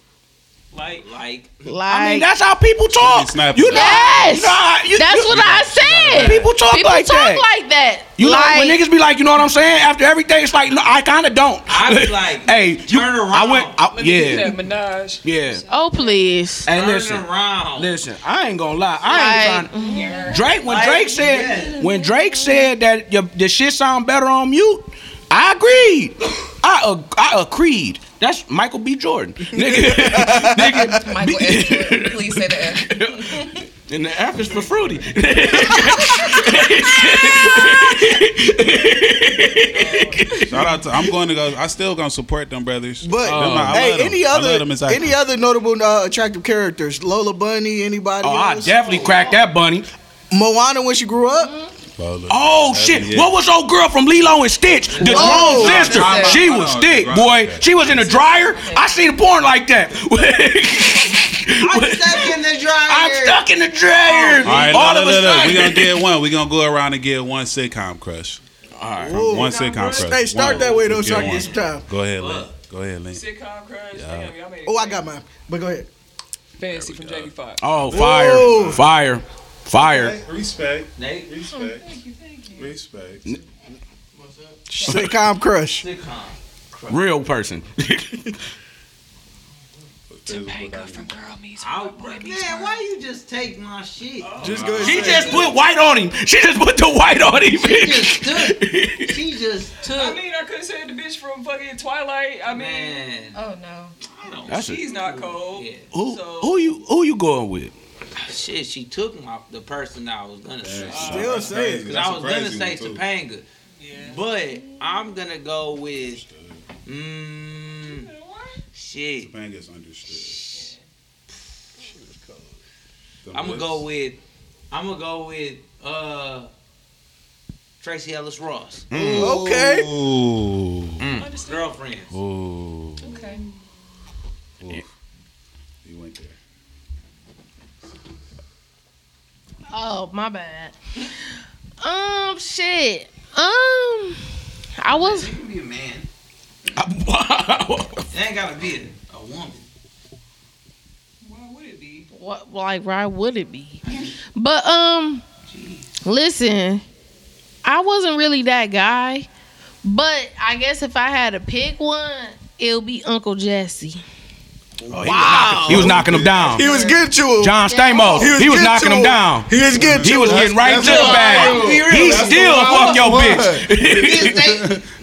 Like, like, like, I mean, that's how people talk. snapping. You know, Yes. you know how- you- that's you- what I said. People talk People like talk that. like that. You like, know when niggas be like, you know what I'm saying? After everything, it's like, no, I kind of don't. I be like, hey, you, turn around. I went, I, Let me yeah, get that Minaj. yeah. oh please. Hey, turn listen, around. listen. I ain't gonna lie. I ain't Like, trying. Mm-hmm. Drake, when Like, Drake said, yeah. when Drake said that your, the shit sound better on mute, I agreed. I ag- I agreed. That's Michael B. Jordan, nigga. nigga, Michael B- S. Jordan, Please say that. And the F is for fruity. Shout out to. I'm going to go. I still gonna support them brothers. But Them, I love hey, them. any I love other them any actors. other notable uh, attractive characters? Lola Bunny, anybody oh, I else? definitely cracked that bunny. Moana when she grew up. Lola. Oh Heavy, shit! yeah. What was old girl from Lilo and Stitch? The Whoa. grown sister. Hold She was on, thick, hold boy. on. She was in a dryer. I seen a porn like that. I'm stuck in the dryer. I'm stuck in the dryer. All right, All look, of look, a look, sudden. we gonna get one. We gonna go around and get one sitcom crush. All right. Ooh. One sitcom crush. Hey, start One. that way though, Get so I can get some time. Go ahead, Link. Go ahead, Link. Sitcom crush. Damn, y'all made Oh, I got mine. But go ahead. Fancy from Jamie Foxx. Oh, fire, Whoa. fire, fire. Respect. Nate, Respect. Oh, thank you. Thank you. Respect. N- What's up? Sitcom crush. sitcom. Crush. Real person. To pay good for girl means I, man, why you just take my shit? Just go. She just it. put white on him. She just put the white on him. She just took. She just took. I mean, I could have said the bitch from fucking Twilight. I mean, Man, Oh no. That's a, she's not cold. yeah. who, So- who you who you going with? Shit, she took my the person that I was gonna say. Still That's say crazy. it. Cause I was gonna say one. Topanga, Yeah. but I'm gonna go with. Mmm. Shit. Topanga's understood. Them I'm gonna go with. I'm gonna go with uh Tracee Ellis Ross, hmm. Okay. Ooh. Mm. girlfriend. Ooh. Okay. Oof. You went there. Oh, my bad. Um, shit. Um, I was. You can be a man. It ain't gotta be a, a woman. Why would it be? What, like, why would it be? But um, listen, I wasn't really that guy, But I guess if I had to pick one, it'll be Uncle Jesse. Oh, wow. He was knocking him down. He was getting to him. John Stamos. He was, getting knocking to him down. He was getting to He was getting right to the bag. He That's still what I fuck your bitch.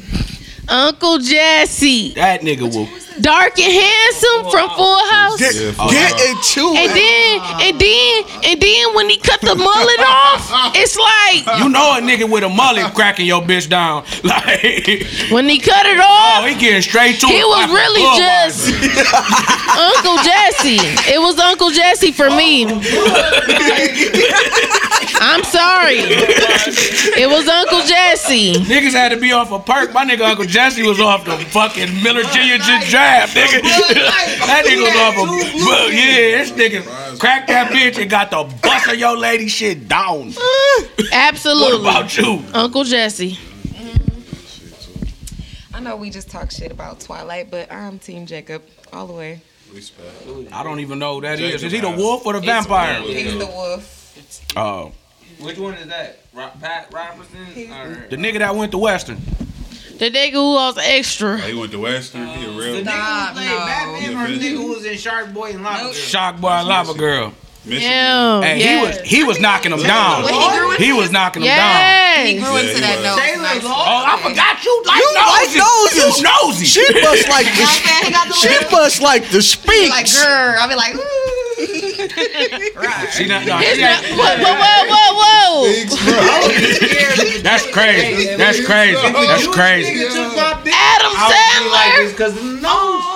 Uncle Jesse. that nigga will. Dark and handsome from Full House. Get, Yeah, get fuck. into And it. then, and then, and then when he cut the mullet off, it's like You know a nigga with a mullet cracking your bitch down. Like, when he cut it off, oh, off, he getting straight to he it. was really oh, just Uncle Jesse. It was Uncle Jesse for me. I'm sorry. It was Uncle Jesse. Niggas had to be off a perk. My nigga Uncle Jesse was off the fucking Miller Jr. just jab, nigga. that nigga was off a. But yeah, this nigga cracked that bitch and got the bust of your lady shit down. What Absolutely. about you? Uncle Jesse. I know we just talk shit about Twilight, but I'm Team Jacob all the way. Respect. I don't even know who that is. Jacob Is he the wolf or the vampire? He's the wolf. Oh, Which one is that? Ro- Pat Robertson? Or the nigga that went to Western. The nigga who was extra. He went to Western. He a uh, the real nigga Nah, who played no. Batman or the nigga who was in Shark Boy and Lava Girl? Shock boy, and lava girl. Michigan. Him. Hey, yes. he was he was knocking him down. When he grew into He was knocking him down. Yes. He grew Yeah, into he that was. nose. Taylor nice. Lautner. Oh, I forgot you like You like noses. noses. You nosy. She must like You know what I'm the. saying? He got the She lips. must like the speech. Like, girl. I'll be like, ooh. Right. She not, no, she not, ain't- whoa, whoa, whoa, whoa, whoa. That's crazy. That's crazy. That's crazy. Adam I would be like Sandler. this because the nose. I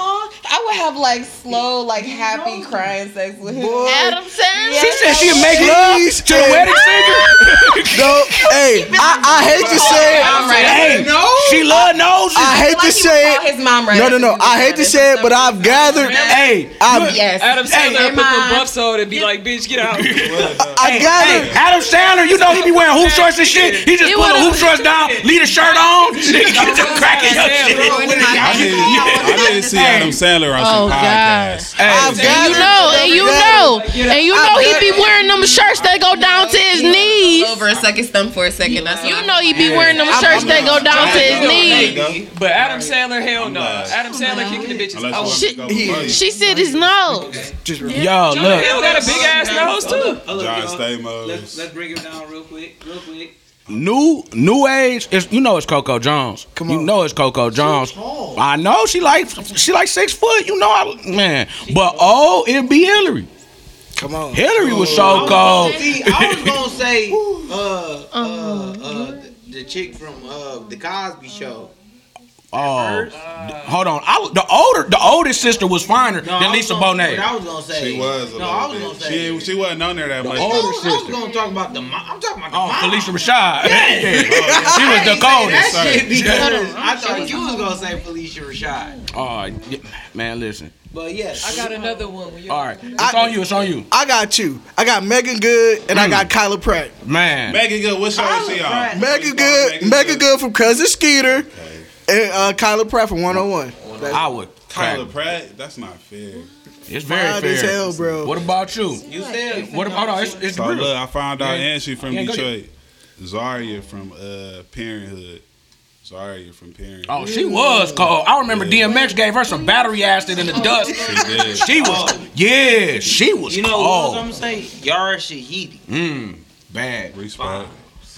would have like slow, like happy crying sex with him. Adam Sandler. She said she'd make love to the wedding ah! singer. No, hey, I, I hate to say it. I'm right. Hey, she love noses. I hate Like to he say would call it. his mom right No, no, no. I hate to done. say it, but I've gathered. Hey, I've, Yes. Adam Sandler Hey, put the Ma. buff soda and be like, bitch, get out. I hey, gathered. Adam Sandler, you know he be wearing hoop shorts and shit. He just He put the hoop shorts down, leave the shirt on, nigga get to cracking up shit. bro. I I didn't see Adam Sandler on Oh, some God. Hey, I've And you gathered. know, and you know, and you know he be wearing them shirts that go down to his knees. Over a second stump for a second. That's You know he be wearing them shirts that go down to his knees. But Adam Sandler, hell no. Adam Sandler kicking the bitches Unless out. She- want to go you. She said his nose. Just yo, Jonah look. Hill got a big ass nose too. John. Stamos. Let's, let's bring him down real quick, real quick. New new age is you know it's Coco Jones. Come You know it's Coco Jones. I know she like she like six foot. You know I man. But oh, it'd be Hillary. come on. Hillary was so cold. See, I was gonna say, uh, uh, uh, the, the chick from uh, the Cosby Show. Oh, hold on. I, the older, the oldest sister was finer No, than Lisa gonna- Bonet. I was gonna say She was a No, I little was gonna say. She, she wasn't on there that much. older I was sister. gonna talk about the. Mom. I'm talking about the Oh, mom. Phylicia Rashad. Yeah. I She was the say coldest. That shit because Hold. I thought you was gonna say Phylicia Rashad. Oh, yeah. man, listen. But yes, I got another one. When you All right, it's on you. It's on you, I got you. I got Meagan Good and I mm. got Kyla Pratt. man. Meagan Good, what show is she on? Meagan Good, Meagan Good from Cousin Skeeter, and uh, Kyla Pratt from 101. I would. Tyler Crack. Pratt? That's not fair. It's very Fine as fair. hell, bro. What about you? you said. What about? Hold on, it's, it's So real. look, I found out Yeah. and she from Yeah, Detroit. Zaria from uh, Parenthood. Zaria from Parenthood. Oh, she was cold. I remember DMX gave her some battery acid in the dust. She did. She was, yeah, she was You know what else I'm cold. gonna say? Yara Shahidi. Mmm, bad. Respect.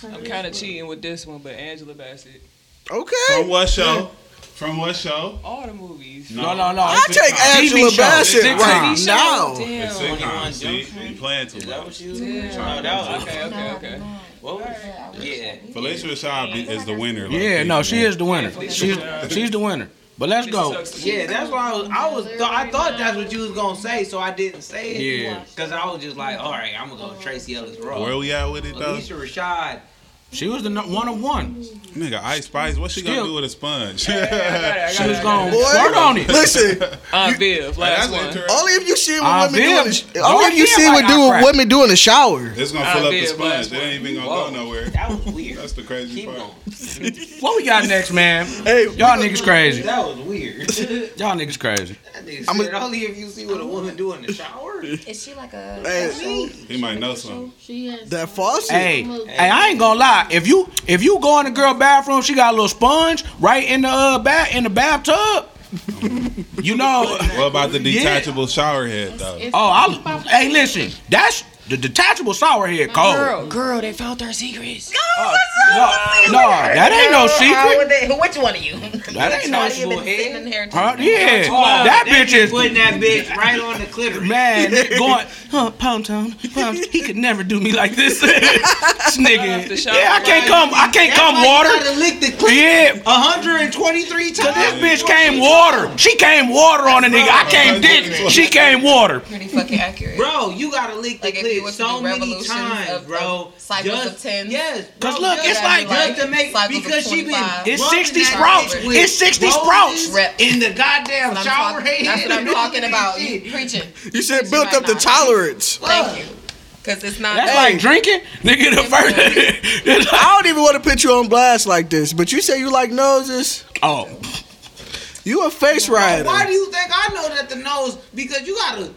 I'm kind of cheating with this one, but Angela Bassett. Okay. From what show? From what show? All the movies. No, no, no. I it's take Angela. Bassett It's right TV now. Damn. It's sitcom. See, you playing too Is that what you? Damn. No, that was Okay, okay, okay. what was? Yeah. Phylicia Rashad is the winner. like, Yeah, no, she is the winner. She's she's the winner. But let's go. Yeah, that's why I was. I was. Th- I thought that's what you was gonna say, so I didn't say it. Yeah. Cause I was just like, all right, I'm gonna go Tracee Ellis Ross. Where we at with it though? Alicia Rashad. She was the nu- one of one. Nigga, Ice Spice, what she Still- gonna do with a sponge? I got it, I She was it. going Boy, to squirt on it. Listen, Aunt Viv, last That's one. only if you see what Ah, women do in the, sh- only if you see like what do I women do in the shower. It's gonna I'll fill up be the sponge. last It ain't even gonna Whoa. go nowhere. That was weird. That's the crazy Keep part. What we got next, man? Hey, Y'all niggas crazy. That was weird. Y'all niggas crazy. That nigga I'm a- said only if you see what a woman do in the shower. Is she like a? Hey, He might know something. She has. that faucet. Hey, hey, I ain't gonna lie. Got if you if you go in the girl bathroom, she got a little sponge right in the uh, bath in the bathtub. you know. What about the Yeah. detachable shower head though? Oh, I, hey, listen, that's the detachable shower head cold. Girl, girl, they found our secrets. No, uh, no, that ain't no secret. Which one of you? That ain't no Shawty been sitting in here. Huh? Yeah, Oh, that they bitch is putting that bitch right on the clitoris. man going. Huh, pound town, pound. He could never do me like this. this nigga. Yeah, I can't come. I can't come water. gotta lick the clit Yeah. 123 times. this bitch came water. She came water on a nigga. I came dick. She came water. Pretty fucking accurate. Bro, you gotta lick the Like if you clit were to so many times, of- bro. of cycles Just- of 10. Yes. 'Cause bro, look, it's like- just to make cycles of because she been It's 60 sprouts. It's 60 sprouts. In the goddamn That's what I'm shower talking- head. That's what I'm talking about. shit. You preaching. You said You built up the tolerance. Thank you. Because it's not. That's Hey. like drinking, nigga. The first. I don't even want to put you on blast like this, but you say you like noses. oh, You a face rider. Why do you think I know that the nose? Because you gotta.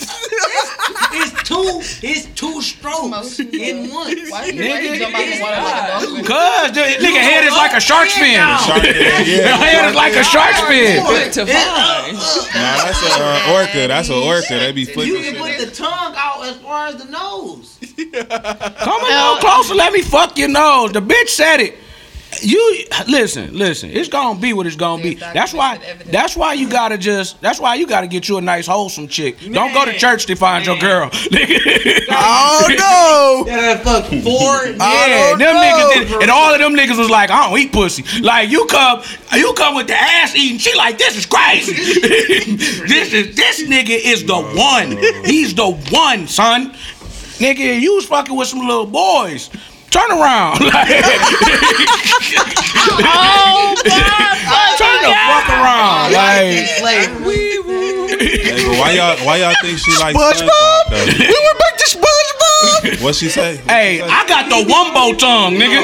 It's two. It's two strokes in one. Why do you, why do you jump out the water like a dolphin? cause the nigga head is like a shark's fin. Shark head, The yeah. head is like a shark's fin. To uh, find. Uh, uh. Nah, that's an uh, orca. That's an orca. They be flipping. You flipping can put the tongue out as far as the nose. Come a little closer. Let me fuck your nose. The bitch said it. You listen, listen. It's gonna be what it's gonna be. That's why. That's why you gotta just. That's why you gotta get you a nice wholesome chick. Don't go to church to find your Man. girl. Oh no! That fuck four. Yeah, them don't niggas did, and all of them niggas was like, I don't eat pussy. Like you come, you come with the ass eating. She like, this is crazy. this is this nigga is the one. He's the one, son. Nigga, you was fucking with some little boys. Turn around. Like, Oh my turn the fuck around. Like, Hey, but why y'all? Why y'all think she like SpongeBob. SpongeBob? We went back to SpongeBob. What she say? What hey, she say? I got the wumbo tongue, nigga.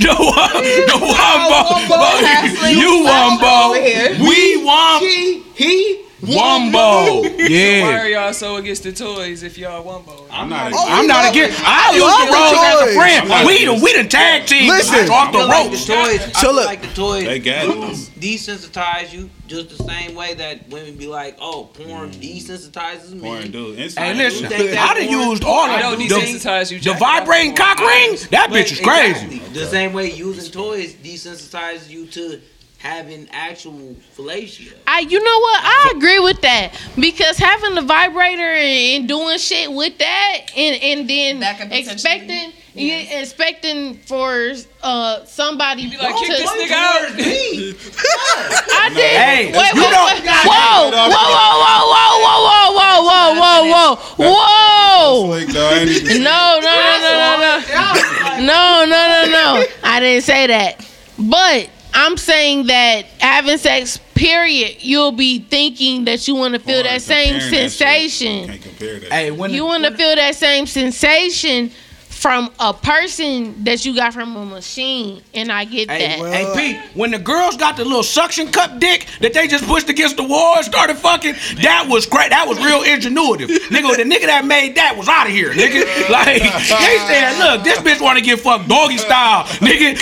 the wum- the wumbo. You wumbo. over. We wumbo. He. He, he, Wumbo. Why Yeah. are y'all so against the toys if y'all wumbo? I'm not. Oh, I'm not against. I use the the as a friend. I'm not We the against we the tag team. Listen. off I the feel like the ropes. toys. I So feel look. like the toys They gadgets. desensitize you just the same way that women be like, oh, porn mm. desensitizes me. Porn dude. Hey, listen, I done porn- used all of don't the, desensitize you. the jack it off vibrating cock rings. That But bitch is crazy. The same way using toys desensitizes you to having actual fellatio. I, you know what? I agree with that because having the vibrator and, and doing shit with that, and and then That could potentially- expecting, yeah, expecting for uh somebody be like, to. kick this nigga out. I did. Hey, wait, you wait, know- wait. Whoa, whoa, whoa, whoa, whoa, whoa, whoa, whoa, whoa, whoa, whoa, whoa. Like, no, I ain't even- No, no, no, no, no, no. No, no, no, no. I didn't say that. But I'm saying that having sex, period, you'll be thinking that you want to feel Porn, that same comparing that shit. sensation. Can't compare that. Hey, when You want to feel that same sensation from a person that you got from a machine, and I get Hey, that. hey, Pete, when the girls got the little suction cup dick that they just pushed against the wall and started fucking, that was great. That was real ingenuitive. nigga, the nigga that made that was out of here, nigga. Like, they said, look, this bitch want to get fucked doggy style, nigga.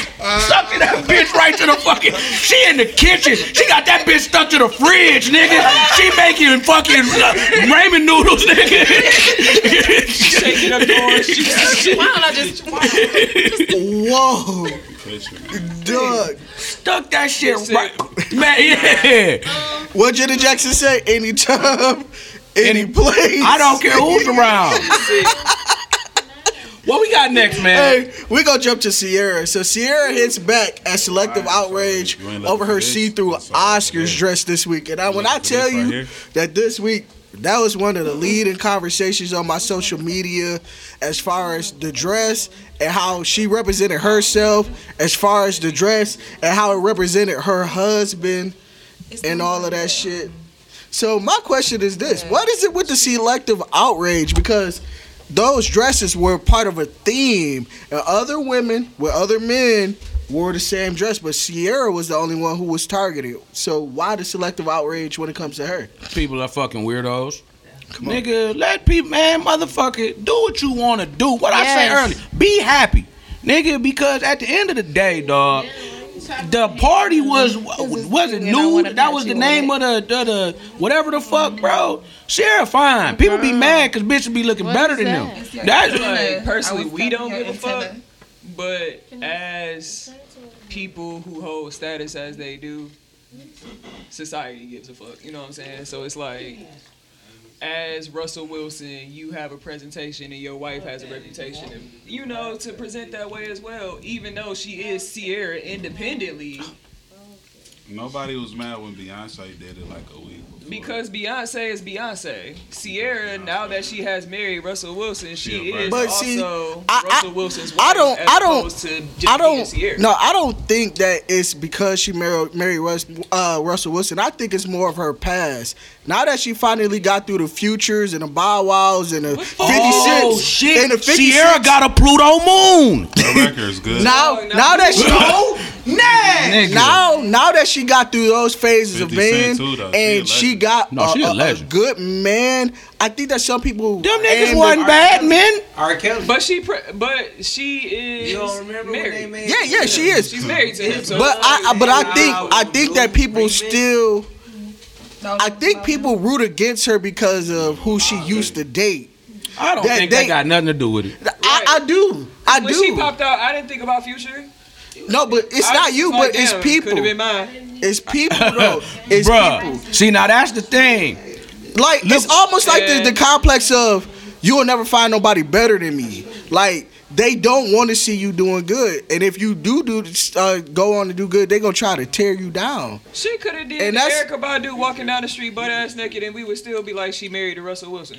Sucking that bitch right to the fucking, she in the kitchen. She got that bitch stuck to the fridge, nigga. She making fucking uh, ramen noodles, nigga. Shaking up doors, shooting shit. Why don't I just? Why don't Whoa, Picture. Doug. Stuck that shit right. Man, yeah. What Janet Jackson say? Anytime, any place. I don't care who's around. what we got next, man? Hey, we gonna jump to Ciara. So Ciara hits back at selective outrage You ain't looking over her for see-through Oscars dress this week. And I, when I tell this right you that this week that was one of the leading conversations on my social media as far as the dress and how she represented herself, as far as the dress and how it represented her husband and all of that shit. So my question is this: What is it with the selective outrage? Because those dresses were part of a theme, and other women with other men wore the same dress, but Ciara was the only one who was targeted. So why the selective outrage when it comes to her? People are fucking weirdos. Nigga, let people, man, motherfucker, do what you want to do. What I say Yes. earlier, be happy. nigga. Because at the end of the day, dog, the party was was it And nude? That was the name of the, the the whatever the fuck, bro. Ciara fine. People be mad because bitches be looking What better than them. That's Like, personally, I was we don't give a fuck. But as people who hold status as they do, society gives a fuck. You know what I'm saying? So it's like, as Russell Wilson, you have a presentation and your wife has a reputation, and, you know, to present that way as well. Even though she is Ciara independently, Nobody was mad when Beyonce did it like a week before. because Beyonce is Beyonce. Ciara, now that she has married Russell Wilson, she She is But see, also I- I- Russell Wilson's wife. I don't- as I don't- opposed to just I don't. Ciara. No, I don't think that it's because she married married Russ, uh, Russell Wilson. I think it's more of her past. Now that she finally got through the futures and the Bow Wows and the Fifty oh Cents shit! and the Fifty Ciara got a Pluto moon. Her record's good. now, No, no. now that she Nigga. now now that she got through those phases of 50 being Cent too, though. She a and she legend. got No, a, she a a- a good man, I think that some people Them niggas and wasn't the- bad men. R. Kelly. But she, pre- but she is you don't remember married. when they Yeah, yeah, she is. She's married to him. So But I, I but I think I think that people Remix. still I think people root against her because of who she used to date. I don't That think they- that got nothing to do with it. I, I do. I do. when she popped out, I didn't think about Future. No, but it's I not you, like, but it's people. Could have been mine. It's people though. It's Bruh, people. see now that's the thing. Like it's almost like the, Yeah. the complex of you will never find nobody better than me. Like they don't want to see you doing good, and if you do do uh, go on to do good, they gonna try to tear you down. She could have did And the that's- Erykah Badu walking down the street butt ass naked, and we would still be like she married to Russell Wilson.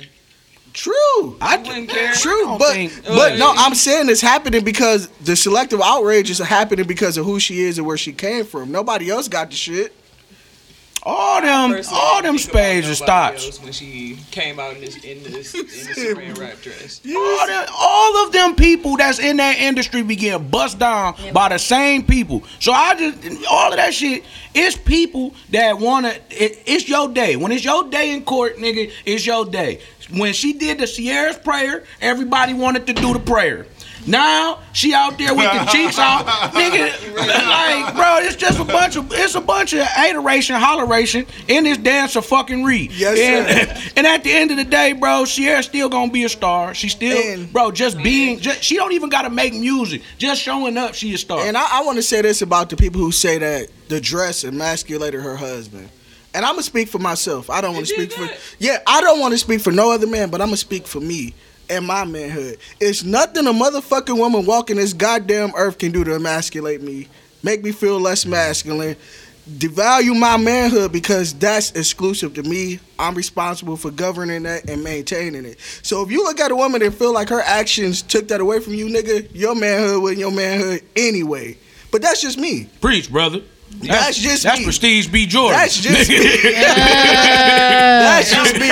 True. I wouldn't care. True, don't but think- but no, I'm saying it's happening because the selective outrage is happening because of who she is and where she came from. Nobody else got the shit. All them, Personally, all them spades and nobody stops. When she came out in this in this in this Saran wrap dress. All, them, all of them people that's in that industry be getting bust down by the same people. So I just all of that shit. It's people that wanna. It, it's your day. When it's your day in court, nigga, it's your day. When she did the Ciara's prayer, everybody wanted to do the prayer. Now she out there with the cheeks out, nigga. Like, bro, it's just a bunch of it's a bunch of hateration, holleration in this dance of fucking Reed. Yes, and, and at the end of the day, bro, Ciara's still gonna be a star. She still, And- bro, just being, just, she don't even gotta make music. Just showing up, she a star. And I, I want to say this about the people who say that the dress emasculated her husband. And I'm gonna speak for myself. I don't want to It did speak for yeah. I don't want to speak for no other man, but I'm gonna speak for me and my manhood. It's nothing a motherfucking woman walking this goddamn earth can do to emasculate me, make me feel less masculine, devalue my manhood because that's exclusive to me. I'm responsible for governing that and maintaining it. So if you look at a woman and feel like her actions took that away from you, nigga, your manhood wasn't your manhood anyway. But that's just me. Preach, brother. That's just that's me. Prestige B. Jordan. That's just me. Uh, That's just me.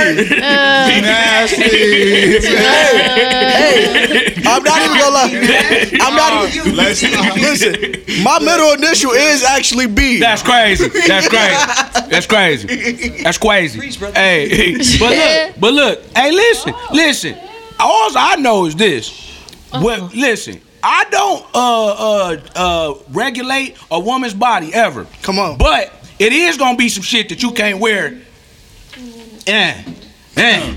hey, I'm not even gonna lie. I'm not even. Let's Listen, my middle initial is actually B. That's crazy. That's crazy. That's crazy. That's crazy. Preach, brother. Hey, but look, but look. Hey, listen, listen. All I know is this. Well, listen. I don't uh uh uh regulate a woman's body ever. Come on. But it is gonna be some shit that you can't wear. Eh. Eh.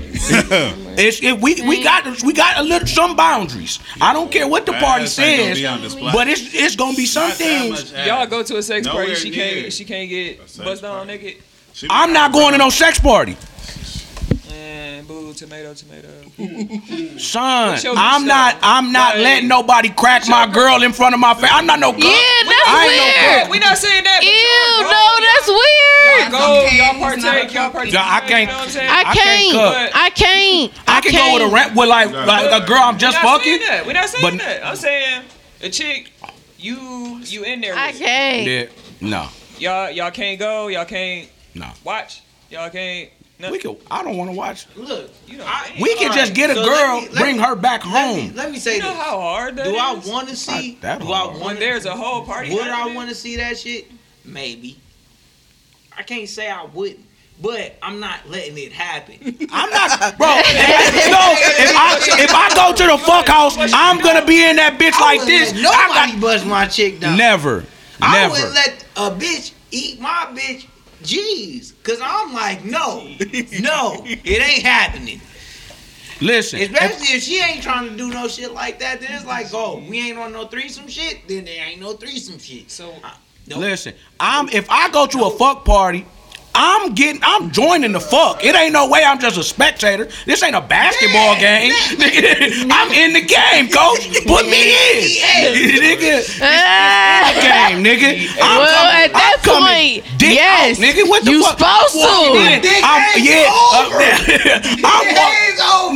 it's it, we we got we got a little some boundaries. I don't care what the party ass ain't gonna says, be on display. but it's it's gonna be some Not that things. ass. Y'all go to a sex Nowhere party, she near. can't she can't get sex buzzed down party. naked. She I'm not going to no sex party. And boo, tomato, tomato. Son, I'm not. I'm not Like- letting nobody crack my girl in front of my face. I'm not no. Girl. yeah, that's I ain't no weird. we not saying that. Ew, no, that's weird. Y'all go, y'all partake, y'all partake. Yeah, I can't- You know I'm saying? I I can't can't. cook. I can't. I can go with a rant with like, like a girl I'm just we not fucking. Saying that. We not saying but- that. I'm saying a chick, you you in there. I can't. Yeah, no, Y'all y'all can't go. Y'all can't no. watch. Y'all can't. No, We could. I don't want to watch. Look, you know. I- We can just Alright, get a so girl, let me- let bring me- her back Let me, home. let me say you know this. how hard that Do I want to see? Not that Do I hard. when want? there's a whole party? Would I want to see that shit? Maybe. I can't say I wouldn't. but I'm not letting it happen. I'm not, bro. If, no, if I if I go to the fuck house, I'm gonna be in that bitch I like this. let I nobody got bust my chick down. never, I wouldn't let a bitch eat my bitch G's. Cause I'm like, no, no, it ain't happening. Listen, if- Especially if she ain't trying to do no shit like that, then it's like, oh, we ain't on no threesome shit, then there ain't no threesome shit. So Uh, nope. listen. I'm if I go to a fuck party. I'm getting, I'm joining the fuck. It ain't no way I'm just a spectator. This ain't a basketball game. Nigga, I'm in the game, coach. Put me in. nigga, Ah. game, nigga. I'm Well, coming- at that I'm coming point, dick yes, out, nigga. What the you fuck? supposed to. Walking in, Dick I'm, yeah, over. uh, I'm walk-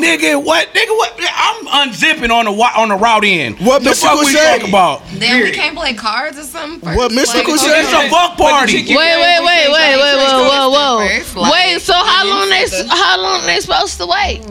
Nigga, what? Nigga, what? I'm unzipping on the on the route end. What the Mr. fuck we talking about? Then we can't play cards or something. First. What Mr. Like, Kusay? It's a fuck party. Wait, wait, wait, wait, wait, wait, whoa, whoa, First, whoa. like, Wait, so how long they then how long they supposed to wait?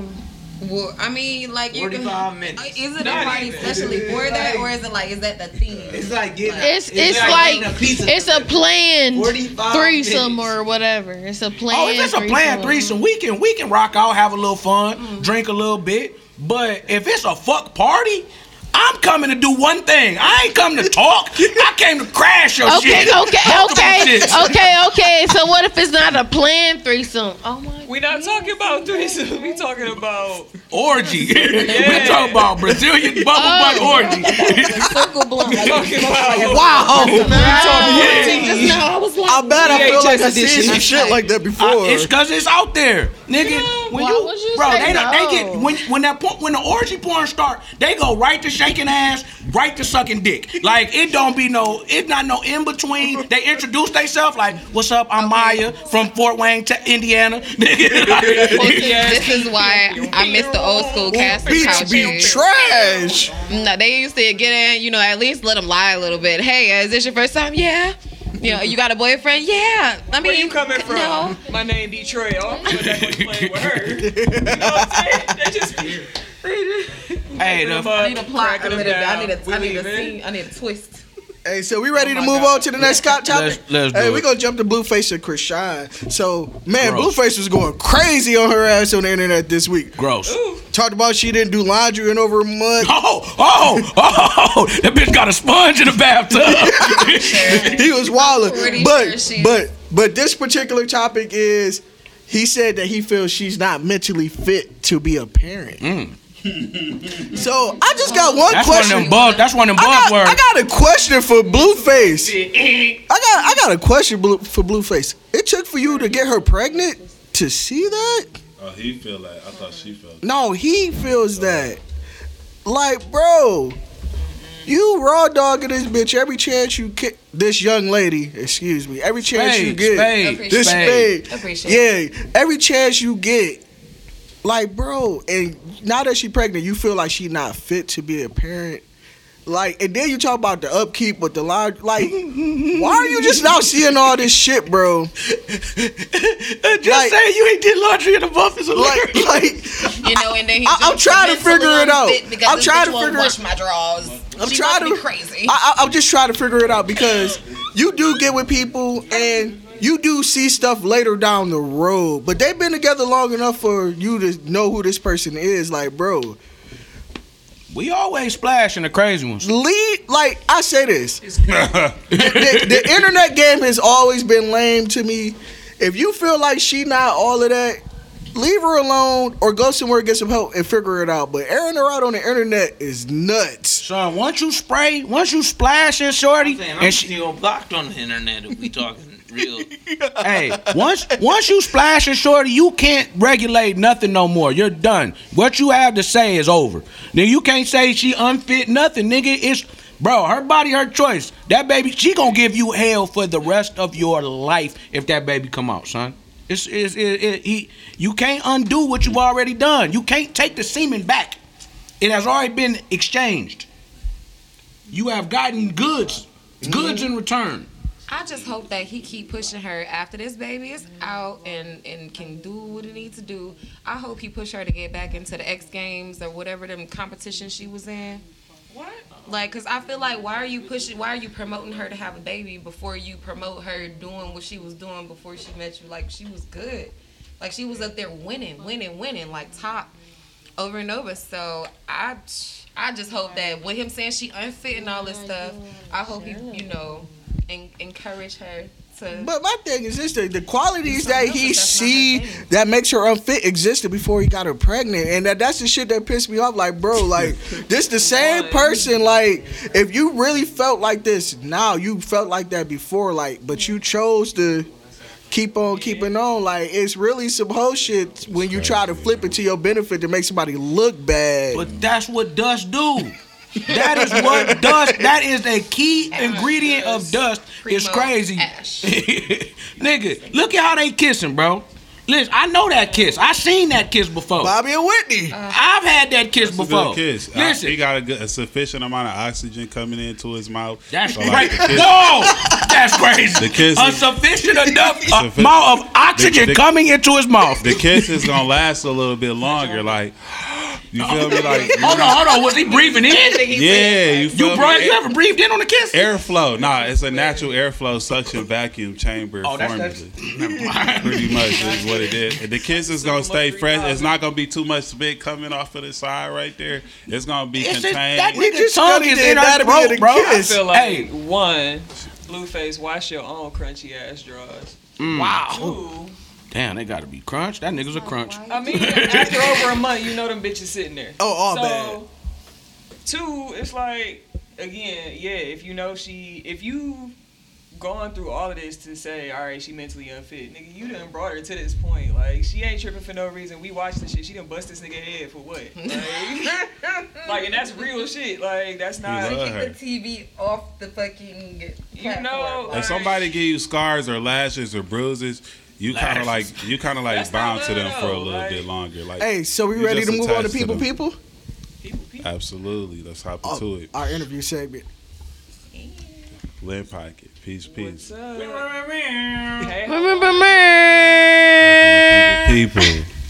Well, I mean, like you can. 45 minutes. Is it a party even. especially for that, or is it like is that the theme? It's like getting. It's it's like like getting a pizza it's a planned threesome minutes. or whatever. It's a planned. Oh, if it's a planned threesome, we can we can rock out, have a little fun, Mm. drink a little bit. But if it's a fuck party, I'm coming to do one thing. I ain't come to talk. I came to crash your Okay, shit. okay, Multiple okay, shits. okay, okay. So what if it's not a planned threesome? Oh my. God. we not talking about threesome. We talking about Orgy. we talking about Brazilian bubble Oh. butt orgy. Circle blunt. Like, talking about Wow. just now, I was like, I bet I feel like I VHS seen some shit like that before. Uh, it's cause it's out there, nigga. When why you, would you bro, they, don't- they get when when that po- when the orgy porn start, they go right to shaking ass, right to sucking dick. Like it don't be no, it's not no in between. They introduce themselves like, "What's up? I'm Maya from Fort Wayne, te- Indiana." Nigga, like- this is why I miss the old school casting Beach be trash. No, they used to get in, you know, at least let them lie a little bit. Hey, is this your first time? Yeah. You know, you got a boyfriend? Yeah. I mean, where you coming from? No. My name Detroit. Oh, I'm sure that was playing with her. You know what I'm saying? They just they just hey, the, I need a plot. I need a, I need a, We I need a scene. I need a twist. Hey, so we ready oh to move God. on to the next Scott topic? Let's- let's hey, it. we gonna jump to Blueface and Chrisean. So, man, Gross. Blueface was going crazy on her ass on the internet this week. gross. Talked about she didn't do laundry in over a month. Oh, oh, oh! oh, oh that bitch got a sponge in the bathtub. he was wilding. But sure but but this particular topic is he said that he feels she's not mentally fit to be a parent. Mm. So I just got one. That's one of question. them buzz. That's one of them I got, buzzwords. I got a question for Blueface. I got I got a question Blue, for Blueface. It took for you to get her pregnant to see that? Oh, he feel like I thought she felt. No, he feels that. Like, bro, you raw dogging this bitch every chance you get. This young lady, excuse me, every chance you get. spade, This spade. spade. Appreciate Yeah, every chance you get. Like, bro, and now that she pregnant, you feel like she not fit to be a parent. Like, and then you talk about the upkeep with the line. Like, why are you just now seeing all this shit, bro? Just Like- say you ain't did laundry in the buffets. Like, like, You know, and then he I- I'm trying to figure it out. I'm trying to figure- wash my drawers. I'm she trying to be crazy. I, I, I'm just trying to figure it out because you do get with people and you do see stuff later down the road, but they've been together long enough for you to know who this person is. Like, bro, We always splashing the crazy ones. lead. Like I say this, the, the, the internet game has always been lame to me. If you feel like she not all of that, leave her alone or go somewhere and get some help and figure it out. But airing her out on the internet is nuts. Son, once you spray, once you splash in shorty, I'm saying I'm and she, still blocked on the internet if we talking real. hey, once once you splash in shorty, you can't regulate nothing no more. You're done. What you have to say is over. Now you can't say she unfit nothing, nigga. It's bro, her body, her choice. That baby, she gonna give you hell for the rest of your life if that baby come out, son. It's, it's it, it, he, you can't undo what you've already done. You can't take the semen back. It has already been exchanged. You have gotten goods, goods in return. I just hope that he keep pushing her after this baby is out and and can do what he needs to do. I hope he push her to get back into the X Games or whatever them competition she was in. What? Like, cause I feel like why are you pushing? Why are you promoting her to have a baby before you promote her doing what she was doing before she met you? Like, she was good. Like, she was up there winning, winning, winning, like top over and over. So I, I just hope that with him saying she unfit and all this oh stuff, I hope he, you know, en- encourage her to. But my thing is this: the, the qualities that he else, that's not see that makes her unfit existed before he got her pregnant, and that, that's the shit that pissed me off. Like, bro, like this the same person. Like, if you really felt like this now, you felt like that before. Like, but you chose to keep on keeping on. Like, it's really some whole shit when you try to flip it to your benefit to make somebody look bad. But that's what dust do. That is what dust. That is a key ingredient of dust. It's crazy, nigga. Look at how they kissing, bro. Listen, I know that kiss. I seen that kiss before. Bobby and Whitney. I've had that kiss It's a before. good kiss. Uh, Listen, he got a, good, a sufficient amount of oxygen coming into his mouth. that's So, like, crazy. the kiss- Whoa, that's crazy. The kiss a is- sufficient enough uh, Sufficient- amount of oxygen the- coming into his mouth. the kiss is gonna last a little bit longer. Like, you feel me? Like, hold on, hold on. Was he breathing in? yeah, you feel You, bro, me? you ever breathed in on a kiss? Airflow, nah, it's a natural airflow suction vacuum chamber Oh, formula. that's- Never mind. Pretty much is what it is. The kiss is gonna stay fresh. It's not gonna be too much spit coming off of the side right there. It's gonna be It's just, contained. that We nigga just tongue studied is the in our throat, the bro. kiss. I feel like Hey. one, Blueface, wash your own crunchy ass drawers. Mm. Wow. Two, Damn, they gotta be crunch. That nigga's a crunch. I mean, after over a month, you know them bitches sitting there. Oh, all so, bad. Two, it's like again, yeah. If you know she, if you gone through all of this to say, all right, she mentally unfit, nigga, you done brought her to this point. Like she ain't tripping for no reason. We watched this shit. She done bust this nigga head for what? Like, like and that's real shit. Like that's not. love Keep the TV off the fucking. You platform. know, If somebody give you scars or lashes or bruises, you kind of like you kind of like That's bound to them love, for a little like- bit longer. Like, Hey, so we ready to move on to attached to people, people? people, people. absolutely. Let's hop Oh, into it. our interview segment. Lint Pocket, peace, What's peace. up? Hey, Remember me? People,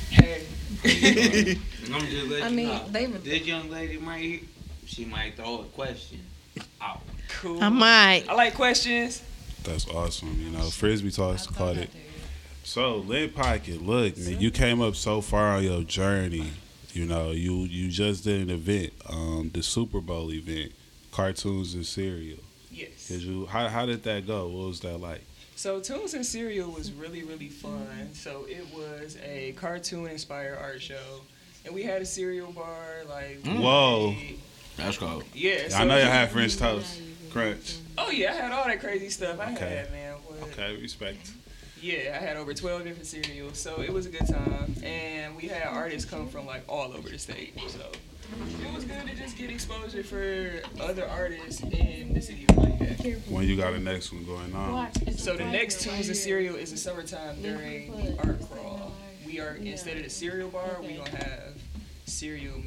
hey. I'm just letting I you mean, know. they were. This young lady might, she might throw a question out. Cool. I might. I like questions. that's awesome. You know, frisbee toss caught it. So, Lint Pocket, look, man, you came up so far on your journey. You know, you you just did an event, um, the Super Bowl event, cartoons and cereal. Yes. Did you? How how did that go? What was that like? So Tunes and Cereal was really really fun. So it was a cartoon inspired art show, and we had a cereal bar. Like we Whoa. made- That's cool. yeah. I know you had French toast, crunch. Oh yeah, I had all that crazy stuff. I Okay. had man. What? Okay, respect. Yeah, I had over 12 different cereals, so it was a good time. And we had artists come from like all over the state, so it was good to just get exposure for other artists in the city of Lafayette. When you got the next one going on? So the next Tunes and Cereal is the summertime during the art crawl. We are instead of the cereal bar, we gonna have cereal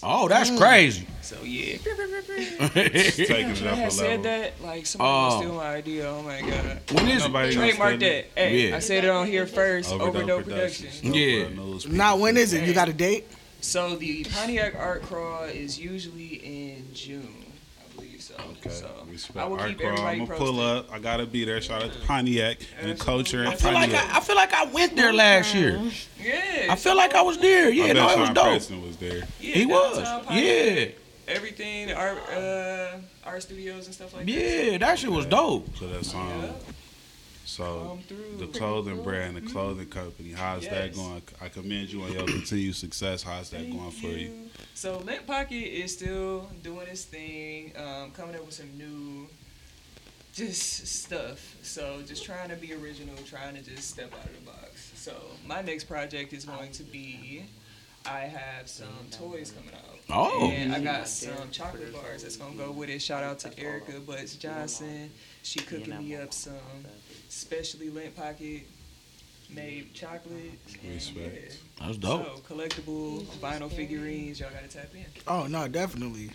milkshakes. Oh, that's crazy. So yeah, Taking it I up had a said level. that like somebody Oh. was stealing my idea. Oh my god. When is it? Nobody gonna Trademark that. it. Hey, Yeah. I said it on here first. Overdose Overdope Productions. Production. Yeah. Overdope Now, when is it? You got a date? So the Pontiac Art Crawl is usually in June, I believe so. Okay, So respect. I will Art keep Crawl. everybody I'm gonna pull up. I gotta be there. Shout out to Pontiac and the culture in I feel like Pontiac. I, I feel like I went there last year. Yeah. I feel like I was there. I Yeah, bet no, it was dope. Preston was there. yeah, He was. downtown Pontiac, Yeah, Everything, our uh, art studios and stuff like that. yeah, that shit was dope. So that song. Yeah. So the clothing brand, the clothing company, how's that going? I commend you on your continued success. How's that Thank going for you? So Lint Pocket is still doing his thing, um, coming up with some new, just stuff. So just trying to be original, trying to just step out of the box. So my next project is going to be, I have some toys coming out. Oh. And I got some chocolate bars that's gonna go with it. Shout out to Erica Butts Johnson. She cooking me up some specially lint pocket made chocolates. And Respect. yeah. That's dope. So collectible vinyl figurines, y'all gotta tap in. Oh no, definitely.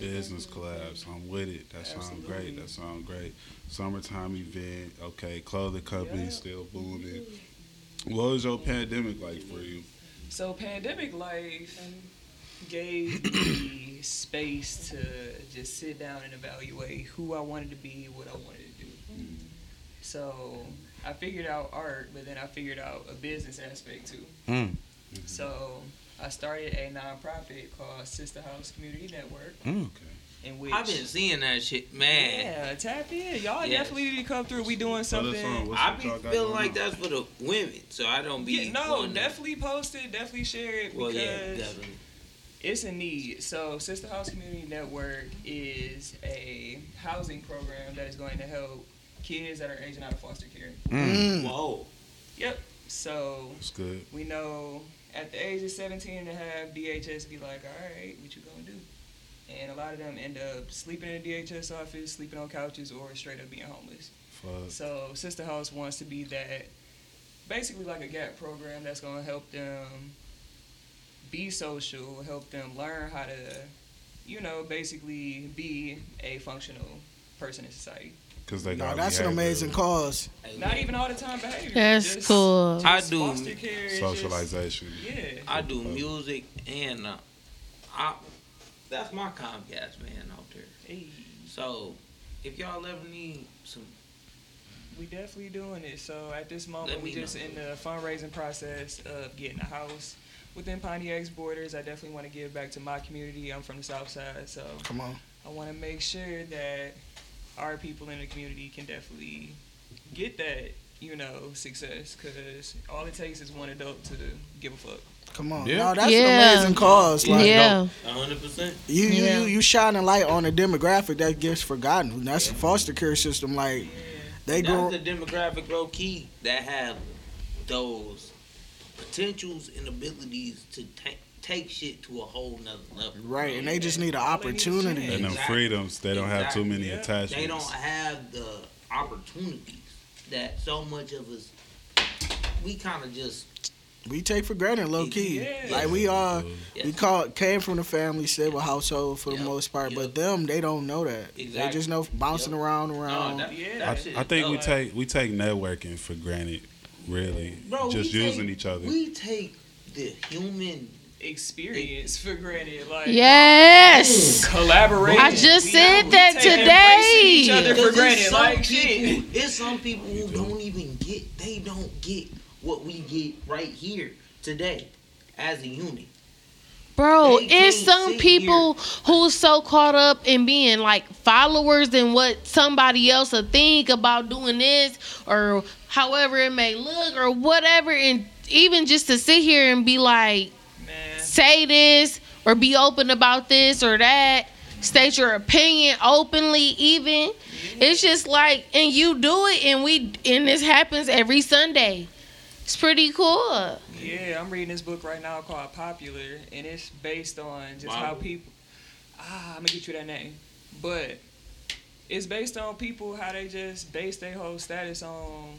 Business collabs. I'm with it. That sounds great. That sounds great. Summertime event. Okay, clothing company Yeah. still booming. What was your pandemic like for you? So pandemic life, gave me space to just sit down and evaluate who I wanted to be, what I wanted to do. Mm. So I figured out art, but then I figured out a business aspect too. Mm. So I started a nonprofit called Sister House Community Network, Mm. in which I've been seeing that shit, man. yeah, tap in. Y'all Yes. definitely need to come through. We doing something. on. I what be feeling like on? that's for the women, so I don't be. Yeah, no, wanting to- definitely post it, definitely share it Well, because yeah, definitely. it's a need. So, Sister House Community Network is a housing program that is going to help kids that are aging out of foster care. Mm. Whoa. Yep. So, It's good. we know at the age of 17 and a half, DHS be like, all right, what you gonna do? And a lot of them end up sleeping in a DHS office, sleeping on couches, or straight up being homeless. Fuck. So Sister House wants to be that, basically like a gap program that's gonna help them be social, help them learn how to, you know, basically be a functional person in society. Cause they No, got that's an behavioral amazing cause. Not even all the time behavior. That's just- cool. just I do care, it's just- socialization. yeah. I do music and uh, I. That's my Comcast man out there. Hey, So, if y'all ever need some, we definitely doing it. So at this moment, we me just know. in the fundraising process of getting a house within Pontiac's borders. I definitely want to give back to my community. I'm from the South Side, so Come on. I want to make sure that our people in the community can definitely get that, you know, success. Because all it takes is one adult to give a fuck. Come on. Yeah. No, that's Yeah. an amazing cause. Like, yeah. hundred percent. You, you, Yeah. you, you shine a light on a demographic that gets forgotten. That's the foster care system. Like, they That's go. the demographic low key that have those potentials and abilities to ta- take shit to a whole nother level. Right, and they just need an All they need opportunity. And them freedoms, they don't have too many Yeah. attachments. They don't have the opportunities that so much of us we kind of just We take for granted, low key. Yeah. Like we are, yes, we call came from the family stable household for the most part, yep. but them they don't know that. They just know bouncing Yep. around, no, around. that, Yeah. that I, shit I is think we dope. take we take networking for granted, really. Bro, we just take- using each other. We take the human Experience for granted, like Yes. collaboration. I just We- said we that take embracing Each today. other for it's granted, some like people, shit. It's some people who don't even get. They don't get what we get right here today as a unit. Bro, They it's some sit people who's so caught up in being like followers and what somebody else will think about doing this or however it may look or whatever. And even just to sit here and be like, Man, say this or be open about this or that, state your opinion openly, even. It's just like, and you do it, and we, and this happens every Sunday. It's pretty cool. yeah, I'm reading this book right now called Popular, and it's based on just how people. Ah, I'm gonna get you that name, but it's based on people how they just base their whole status on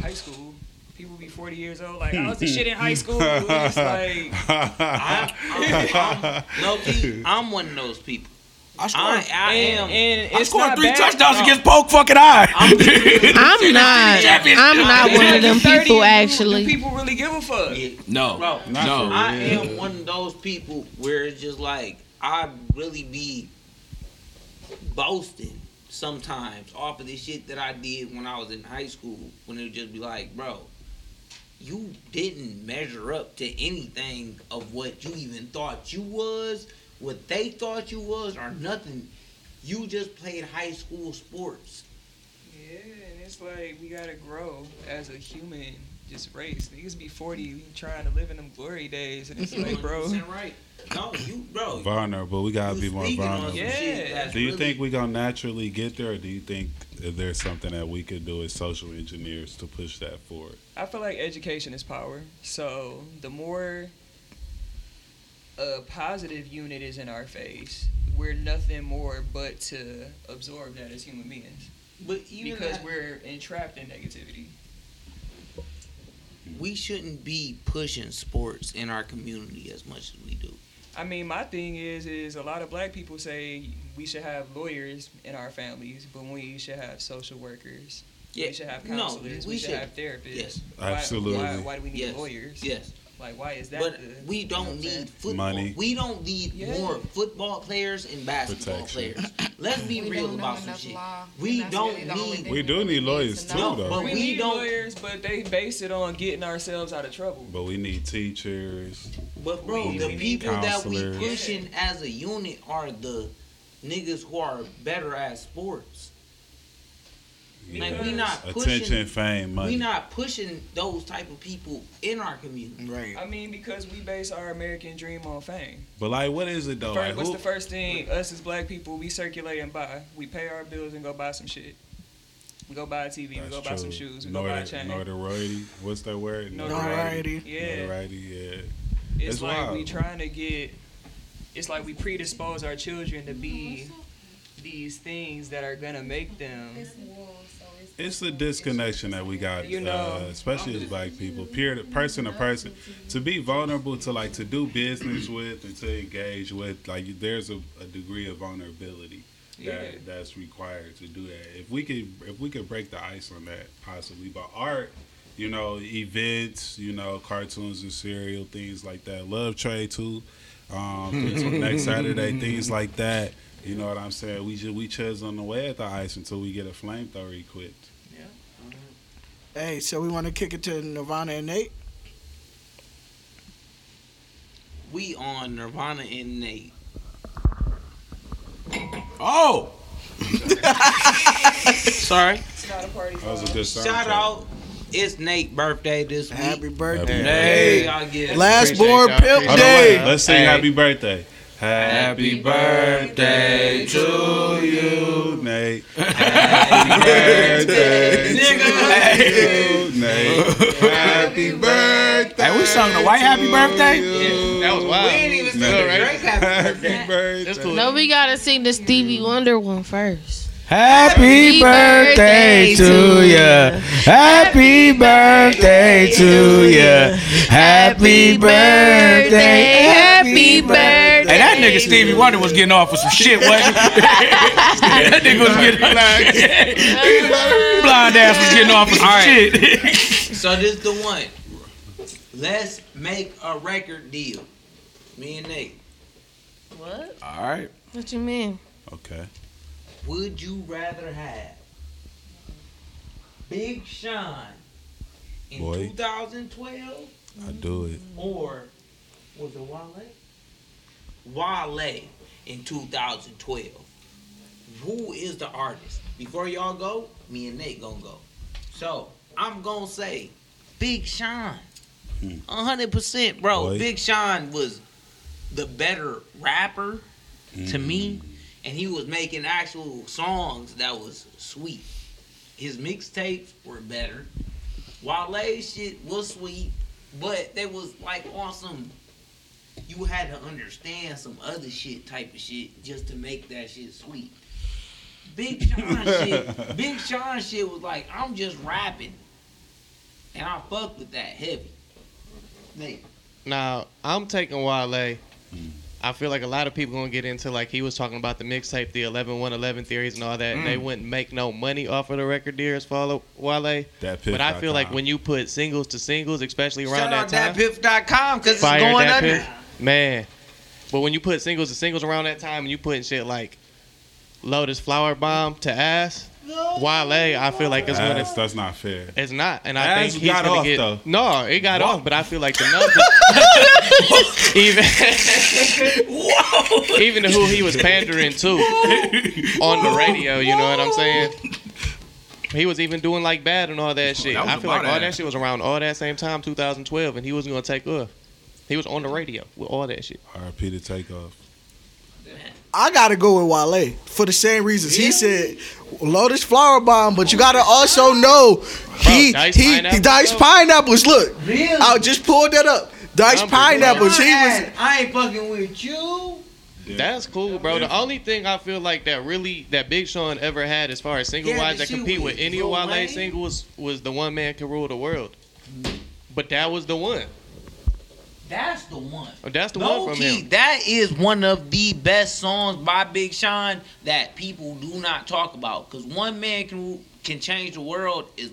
high school. People be 40 years old, like I was the shit in high school. It's like I'm, I'm, I'm, low I'm one of those people. I scored, I, I am. and I it's scored three bad. touchdowns No. against Poke fucking Eye. I'm not. I'm not one of them people, actually. Do people really give a fuck? Yeah, no, bro, no. I real. am one of those people where it's just like I really be boasting sometimes off of the shit that I did when I was in high school. When it would just be like, bro, you didn't measure up to anything of what you even thought you was, what they thought you was, or nothing. You just played high school sports. Yeah, and it's like we gotta grow as a human, just race. Niggas be 40 trying to live in them glory days, and it's like, bro. 100% right. No, you, bro. vulnerable. We gotta you be more speaking vulnerable. Yeah. Do you really- think we gonna naturally get there, or do you think there's something that we could do as social engineers to push that forward? I feel like education is power. So the more a positive unit is in our face, we're nothing more but to absorb that as human beings But even because that- we're entrapped in negativity. We shouldn't be pushing sports in our community as much as we do. I mean, my thing is, is a lot of black people say we should have lawyers in our families, but we should have social workers. Yeah, we should have no, counselors. we we, should should. have therapists. Yes. Why- Absolutely. Why, why do we need Yes. lawyers? Yes, Like, why is that? But the, we you know what don't I'm saying? need football. Money. We don't need Yeah. more football players and basketball Protection. players. Let's be We real about some shit. law, We don't really need- thing We do need lawyers to too, know. though. but We we need don't- lawyers, but they base it on getting ourselves out of trouble. But we need teachers. But bro, We the need people that we counselors. pushing as a unit are the niggas who are better at sports. Like we not Attention, pushing. fame, money. We not pushing those type of people in our community. Right. I mean, because we base our American dream on fame. but like, what is it though? First, like, what's who, the first thing us as black people we circulate and buy? We pay our bills and go buy some shit. We go buy a TV. That's we That's go buy true. some shoes. We go buy a chain. Notoriety. What's that word? Notoriety. Yeah. Notoriety. Yeah. It's, It's like wild. we trying to get. It's like we predispose our children to be these things that are gonna make them. It's the disconnection that we got, You know, uh, especially as black people, peer to person to person, to be vulnerable to like to do business with and to engage with. Like, there's a, a degree of vulnerability Yeah. that that's required to do that. If we could, if we could break the ice on that, possibly. But art, you know, events, you know, cartoons and cereal, things like that. Love Trade too. Um, next Saturday, things like that. You know what I'm saying? We just we chisel away at the ice until we get a flamethrower equipped. Yeah. Hey, so we want to kick it to Nirvana and Nate. We on Nirvana and Nate. Oh, sorry. It's not a party. That was a good soundtrack. Shout out. It's Nate's birthday this week. Happy birthday. Hey. Y'all get Last born y'all. pimp Appreciate Hold on, day. Let's sing Hey. happy birthday. Happy birthday to you, Nate. Happy birthday to you, Nate. Happy birthday. Hey, we sung the white happy birthday? you. That was wild. We ain't even sing Nate. the Drake happy birthday. Happy birthday. Cool. No, we gotta sing the Stevie Wonder one first. Happy birthday to ya. Happy birthday to ya. Happy birthday. Happy birthday. Hey, that nigga Stevie Wonder was getting off with some shit, wasn't he? that nigga was getting off. blind ass was getting off with some shit. So this the one. Let's make a record deal. Me and Nate. What? All right. What you mean? Okay. Would you rather have Big Sean in Boy. 2012 I do it. or was it Wale? Wale in 2012. Who is the artist? Before y'all go, me and Nate gonna go. So I'm gonna say Big Sean. Hmm. 100%, bro. Boy. Big Sean was the better rapper to me, Mm. and he was making actual songs that was sweet. His mixtapes were better. Wale shit was sweet, but they was like on some. You had to understand some other shit type of shit just to make that shit sweet. Big Sean shit, Big Sean shit was like I'm just rapping, and I fuck with that heavy. Nate. Now I'm taking Wale. I feel like a lot of people gonna get into like he was talking about the mixtape, the 11 1 11 theories and all that. They wouldn't make no money off of the record deals for Wale. That But I feel like when you put singles to singles, especially around Shout out that time, datpiff.com because it's going that under. piff. Man. But when you put singles to singles around that time, and you putting shit like Lotus Flower Bomb to ass, Wale, I feel like it's gonna. that's, that's not fair. It's not, and I Ass think he's got gonna off, get. though. No, it got off, but I feel like the numbers, even even to who he was pandering to on the radio. You know what I'm saying? He was even doing like bad and all that shit. That I feel like all ass. that shit was around all that same time, 2012, and he wasn't gonna take off. He was on the radio with all that shit. RP to take off. I gotta go with Wale for the same reasons. He said Lotus Flower Bomb, but you gotta also know he Diced he Pineapples, diced though? pineapples. Look, Really? I just pulled that up. Diced Numbers, pineapples. He was I, I ain't fucking with you. Yeah. That's cool, bro. The only thing I feel like that really that Big Sean ever had as far as single Yeah, wise the that shit compete with with any of Lil Wale's Wayne. singles was the one man can rule the world. But that was the one. That's the one. Oh, That's the Low one from key, him. that is one of the best songs by Big Sean that people do not talk about. Cause one man can can change the world is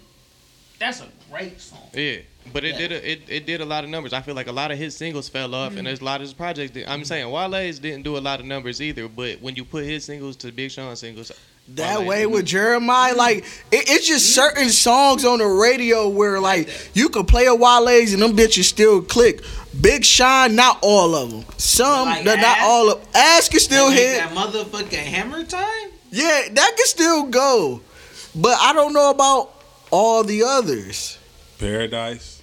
That's a great song. Yeah, but it Yeah. did a, it, it did a lot of numbers. I feel like a lot of his singles fell off, and mm-hmm. there's a lot of his projects. That, I'm mm-hmm. saying Wale's didn't do a lot of numbers either. But when you put his singles to Big Sean singles, That Wale way with Jeremiah, mm-hmm. like it, it's just mm-hmm. certain songs on the radio where like you could play a Wale's and them bitches still click. Big Sean, not all of them. Some, Like but not all of. Ask can still hit. that motherfucking hammer time. Yeah, that can still go. But I don't know about all the others. Paradise.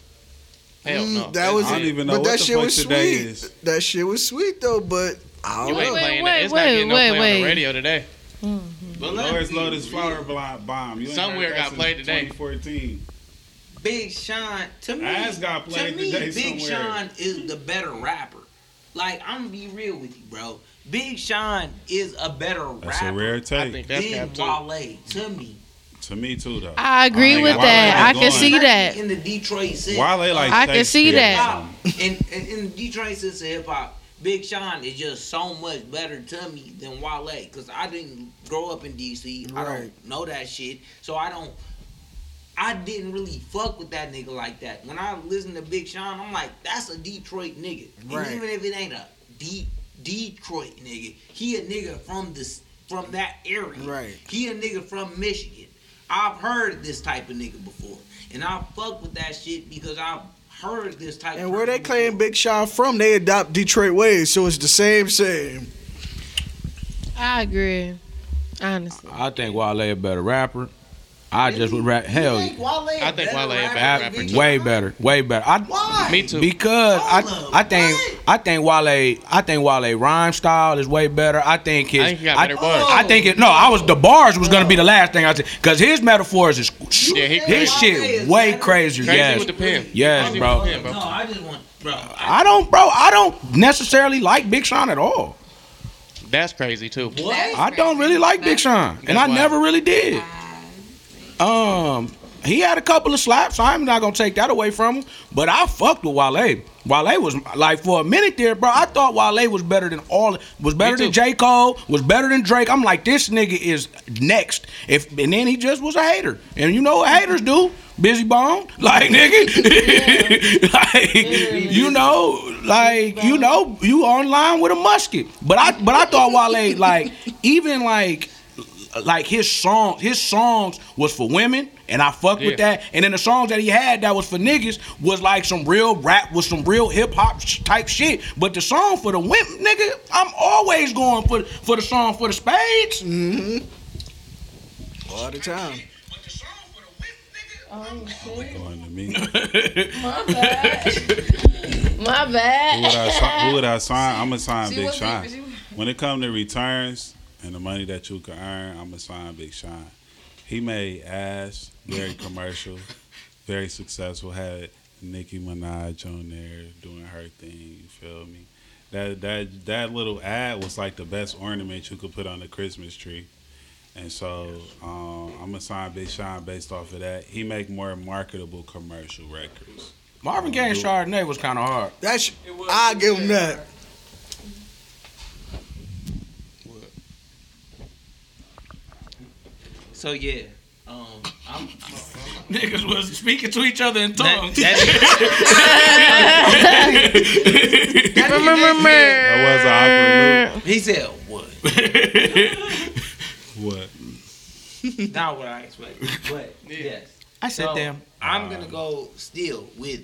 hell Mm, no, that was I don't even know but what that the shit fuck was today sweet. is. That shit was sweet though, but I don't ain't know. playing wait, that. It's wait, not getting no wait, on the radio today. But let Lord's me- Lotus Flower Blo- Bomb. You Somewhere got played today. 2014. Big Sean to me, Ass got to played me, today Big somewhere. Sean is the better rapper. Like I'm gonna be real with you, bro. Big Sean is a better That's a rapper rare I take. think that's than. Wale. To me, To me too, though. I agree I with think that. I can see that. in the Detroit scene. Wale like I can see that. something. in, in, in the Detroit sense of hip hop, Big Sean is just so much better to me than Wale. Cause I didn't grow up in DC. I don't know that shit. So I don't. I didn't really fuck with that nigga like that. When I listen to Big Sean, I'm like, that's a Detroit nigga. Right. And even if it ain't a deep Detroit nigga, he a nigga from this from that area. Right. He a nigga from Michigan. I've heard this type of nigga before, and I fuck with that shit because I've heard this type. And where they person claim. Big Sean from, they adopt Detroit ways, so it's the same same. I agree. Honestly. I think Wale a better rapper. I just would rap. Hell, You think Wale a I think better Wale a better than rapper, Big too. Sean? way better, way better. I, Why? Me too. Because I, up, I think what? I think Wale I think Wale rhyme style is way better. I think his I think he got better bars. I think it no, I was the bars was gonna be the last thing I said because his metaphors is Yeah, he his crazy. shit way crazier. Crazy yes, with the pen. yes, Crazy bro. with the pen, bro. No, I just want, bro. I, I don't, bro. I don't necessarily like Big Sean at all. That's crazy too. what? I don't really like Big Sean, and I why. never really did. Um, he had a couple of slaps. I'm not gonna take that away from him, but I fucked with Wale. Wale was like for a minute there, bro. I thought Wale was better than all, was better than J Cole, was better than Drake. I'm like, this nigga is next. If and then he just was a hater, and you know what haters do? Busy bone, like nigga, like you know, like you know, you online with a musket. But I, but I thought Wale, like even like like his songs, his songs was for women, and I fucked with that. And then the songs that he had that was for niggas was like some real rap, with some real hip hop sh- type shit. But the song for the women, nigga, I'm always going for for the song for the spades. Mm-hmm. All the time. Oh, going to me. My bad. My Who bad. would I sign? Who would I sign? I'm gonna sign She Big was Sean. When it comes to returns and the money that you can earn, I'm gonna sign Big Sean. He made ass very commercial, very successful. Had Nicki Minaj on there doing her thing. You feel me? That that that little ad was like the best ornament you could put on the Christmas tree. And so um, I'm gonna sign Big Sean based off of that. He make more marketable commercial records. Marvin Gaye and Chardonnay was kind of hard. That's I give him that. So yeah, um, I'm, Niggas was speaking to each other in that, tongues. that, That was an awkward loop. he said what? What? Not what I expected, but yes. I said, So, damn. I'm gonna go still with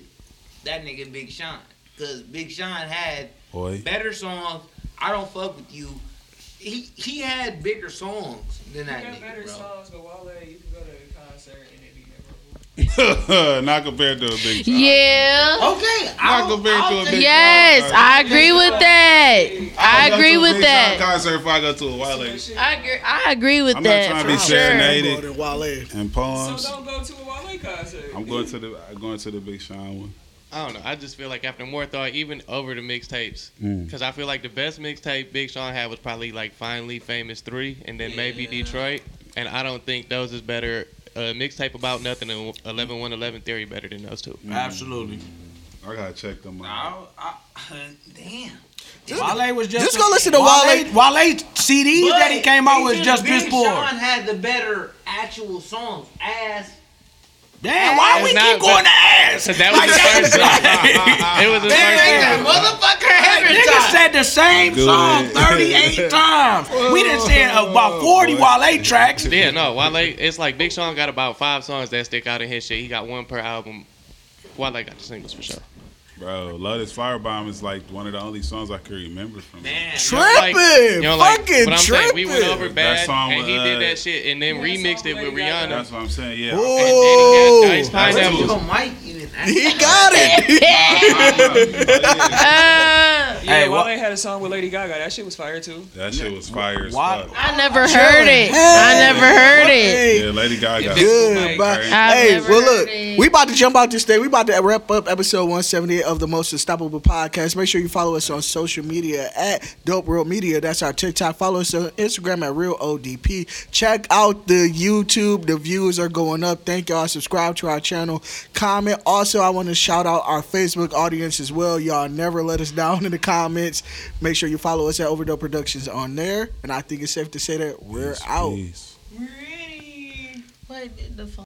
that nigga Big Sean, cause Big Sean had Boy. better songs. I don't fuck with you. He he had bigger songs than that You got nigga, better bro. songs, but Wale, you can go to a concert and it be memorable. Not compared to a big Sean. Yeah. Okay, I'll, compared I'll to a big- Yes, I agree with that. I I'll go agree to a with Big that. concert if I go to a Wale I agree. I agree with I'm not that trying to for be sure. serenaded. More than Wale. and So don't go to a Wale concert. I'm going to the I'm going to the Big Sean one. I don't know. I just feel like after more thought, even over the mixtapes, Mm. because I feel like the best mixtape Big Sean had was probably like Finally Famous Three, and then maybe Detroit. And I don't think those is better. Uh, mixtape about nothing and 11 111 theory better than those two. Absolutely. I gotta check them out. I, I, damn. Wale was just Just go listen to Wale. Wale. Wale CDs that he came out with just Big piss poor. Sean had the better actual songs. Ass Damn, why we It's keep not- going to ass? That was his first song. It was his first song. Motherfucker, every Nigga said the same Good. song 38 times. We done say about 40 Wale tracks. Yeah, no, Wale. It's like Big Sean got about five songs that stick out in his shit. He got one per album. Wale got the singles for sure. Bro, Lotus Firebomb is like one of the only songs I can remember from him. Man, like- Tripping, You know, like, fucking but I'm saying we went tripping. over That bad, song and he with, did uh, that shit, and then remixed it with Rihanna. That's what I'm saying. Yeah. Oh, And then he got Dice Pineapple. Mike even he got it. Uh, Yeah, Hey, Wale what- had a song with Lady Gaga. That shit was fire too. That shit was fire as Why- fuck. I never heard it. I never heard it. Yeah, Lady Gaga. Good, Like, bro. Hey, well, look, it. we about to jump out this day. We about to wrap up episode 178 of the Most Unstoppable Podcast. Make sure you follow us on social media at Dope Real Media. That's our TikTok. Follow us on Instagram at Real ODP. Check out the YouTube. The views are going up. Thank y'all. Subscribe to our channel. Comment. Also, I want to shout out our Facebook audience as well. Y'all never let us down in the comments. Make sure you follow us at Overdope Productions on there. And I think it's safe to say that we're Peace, out. peace. What did the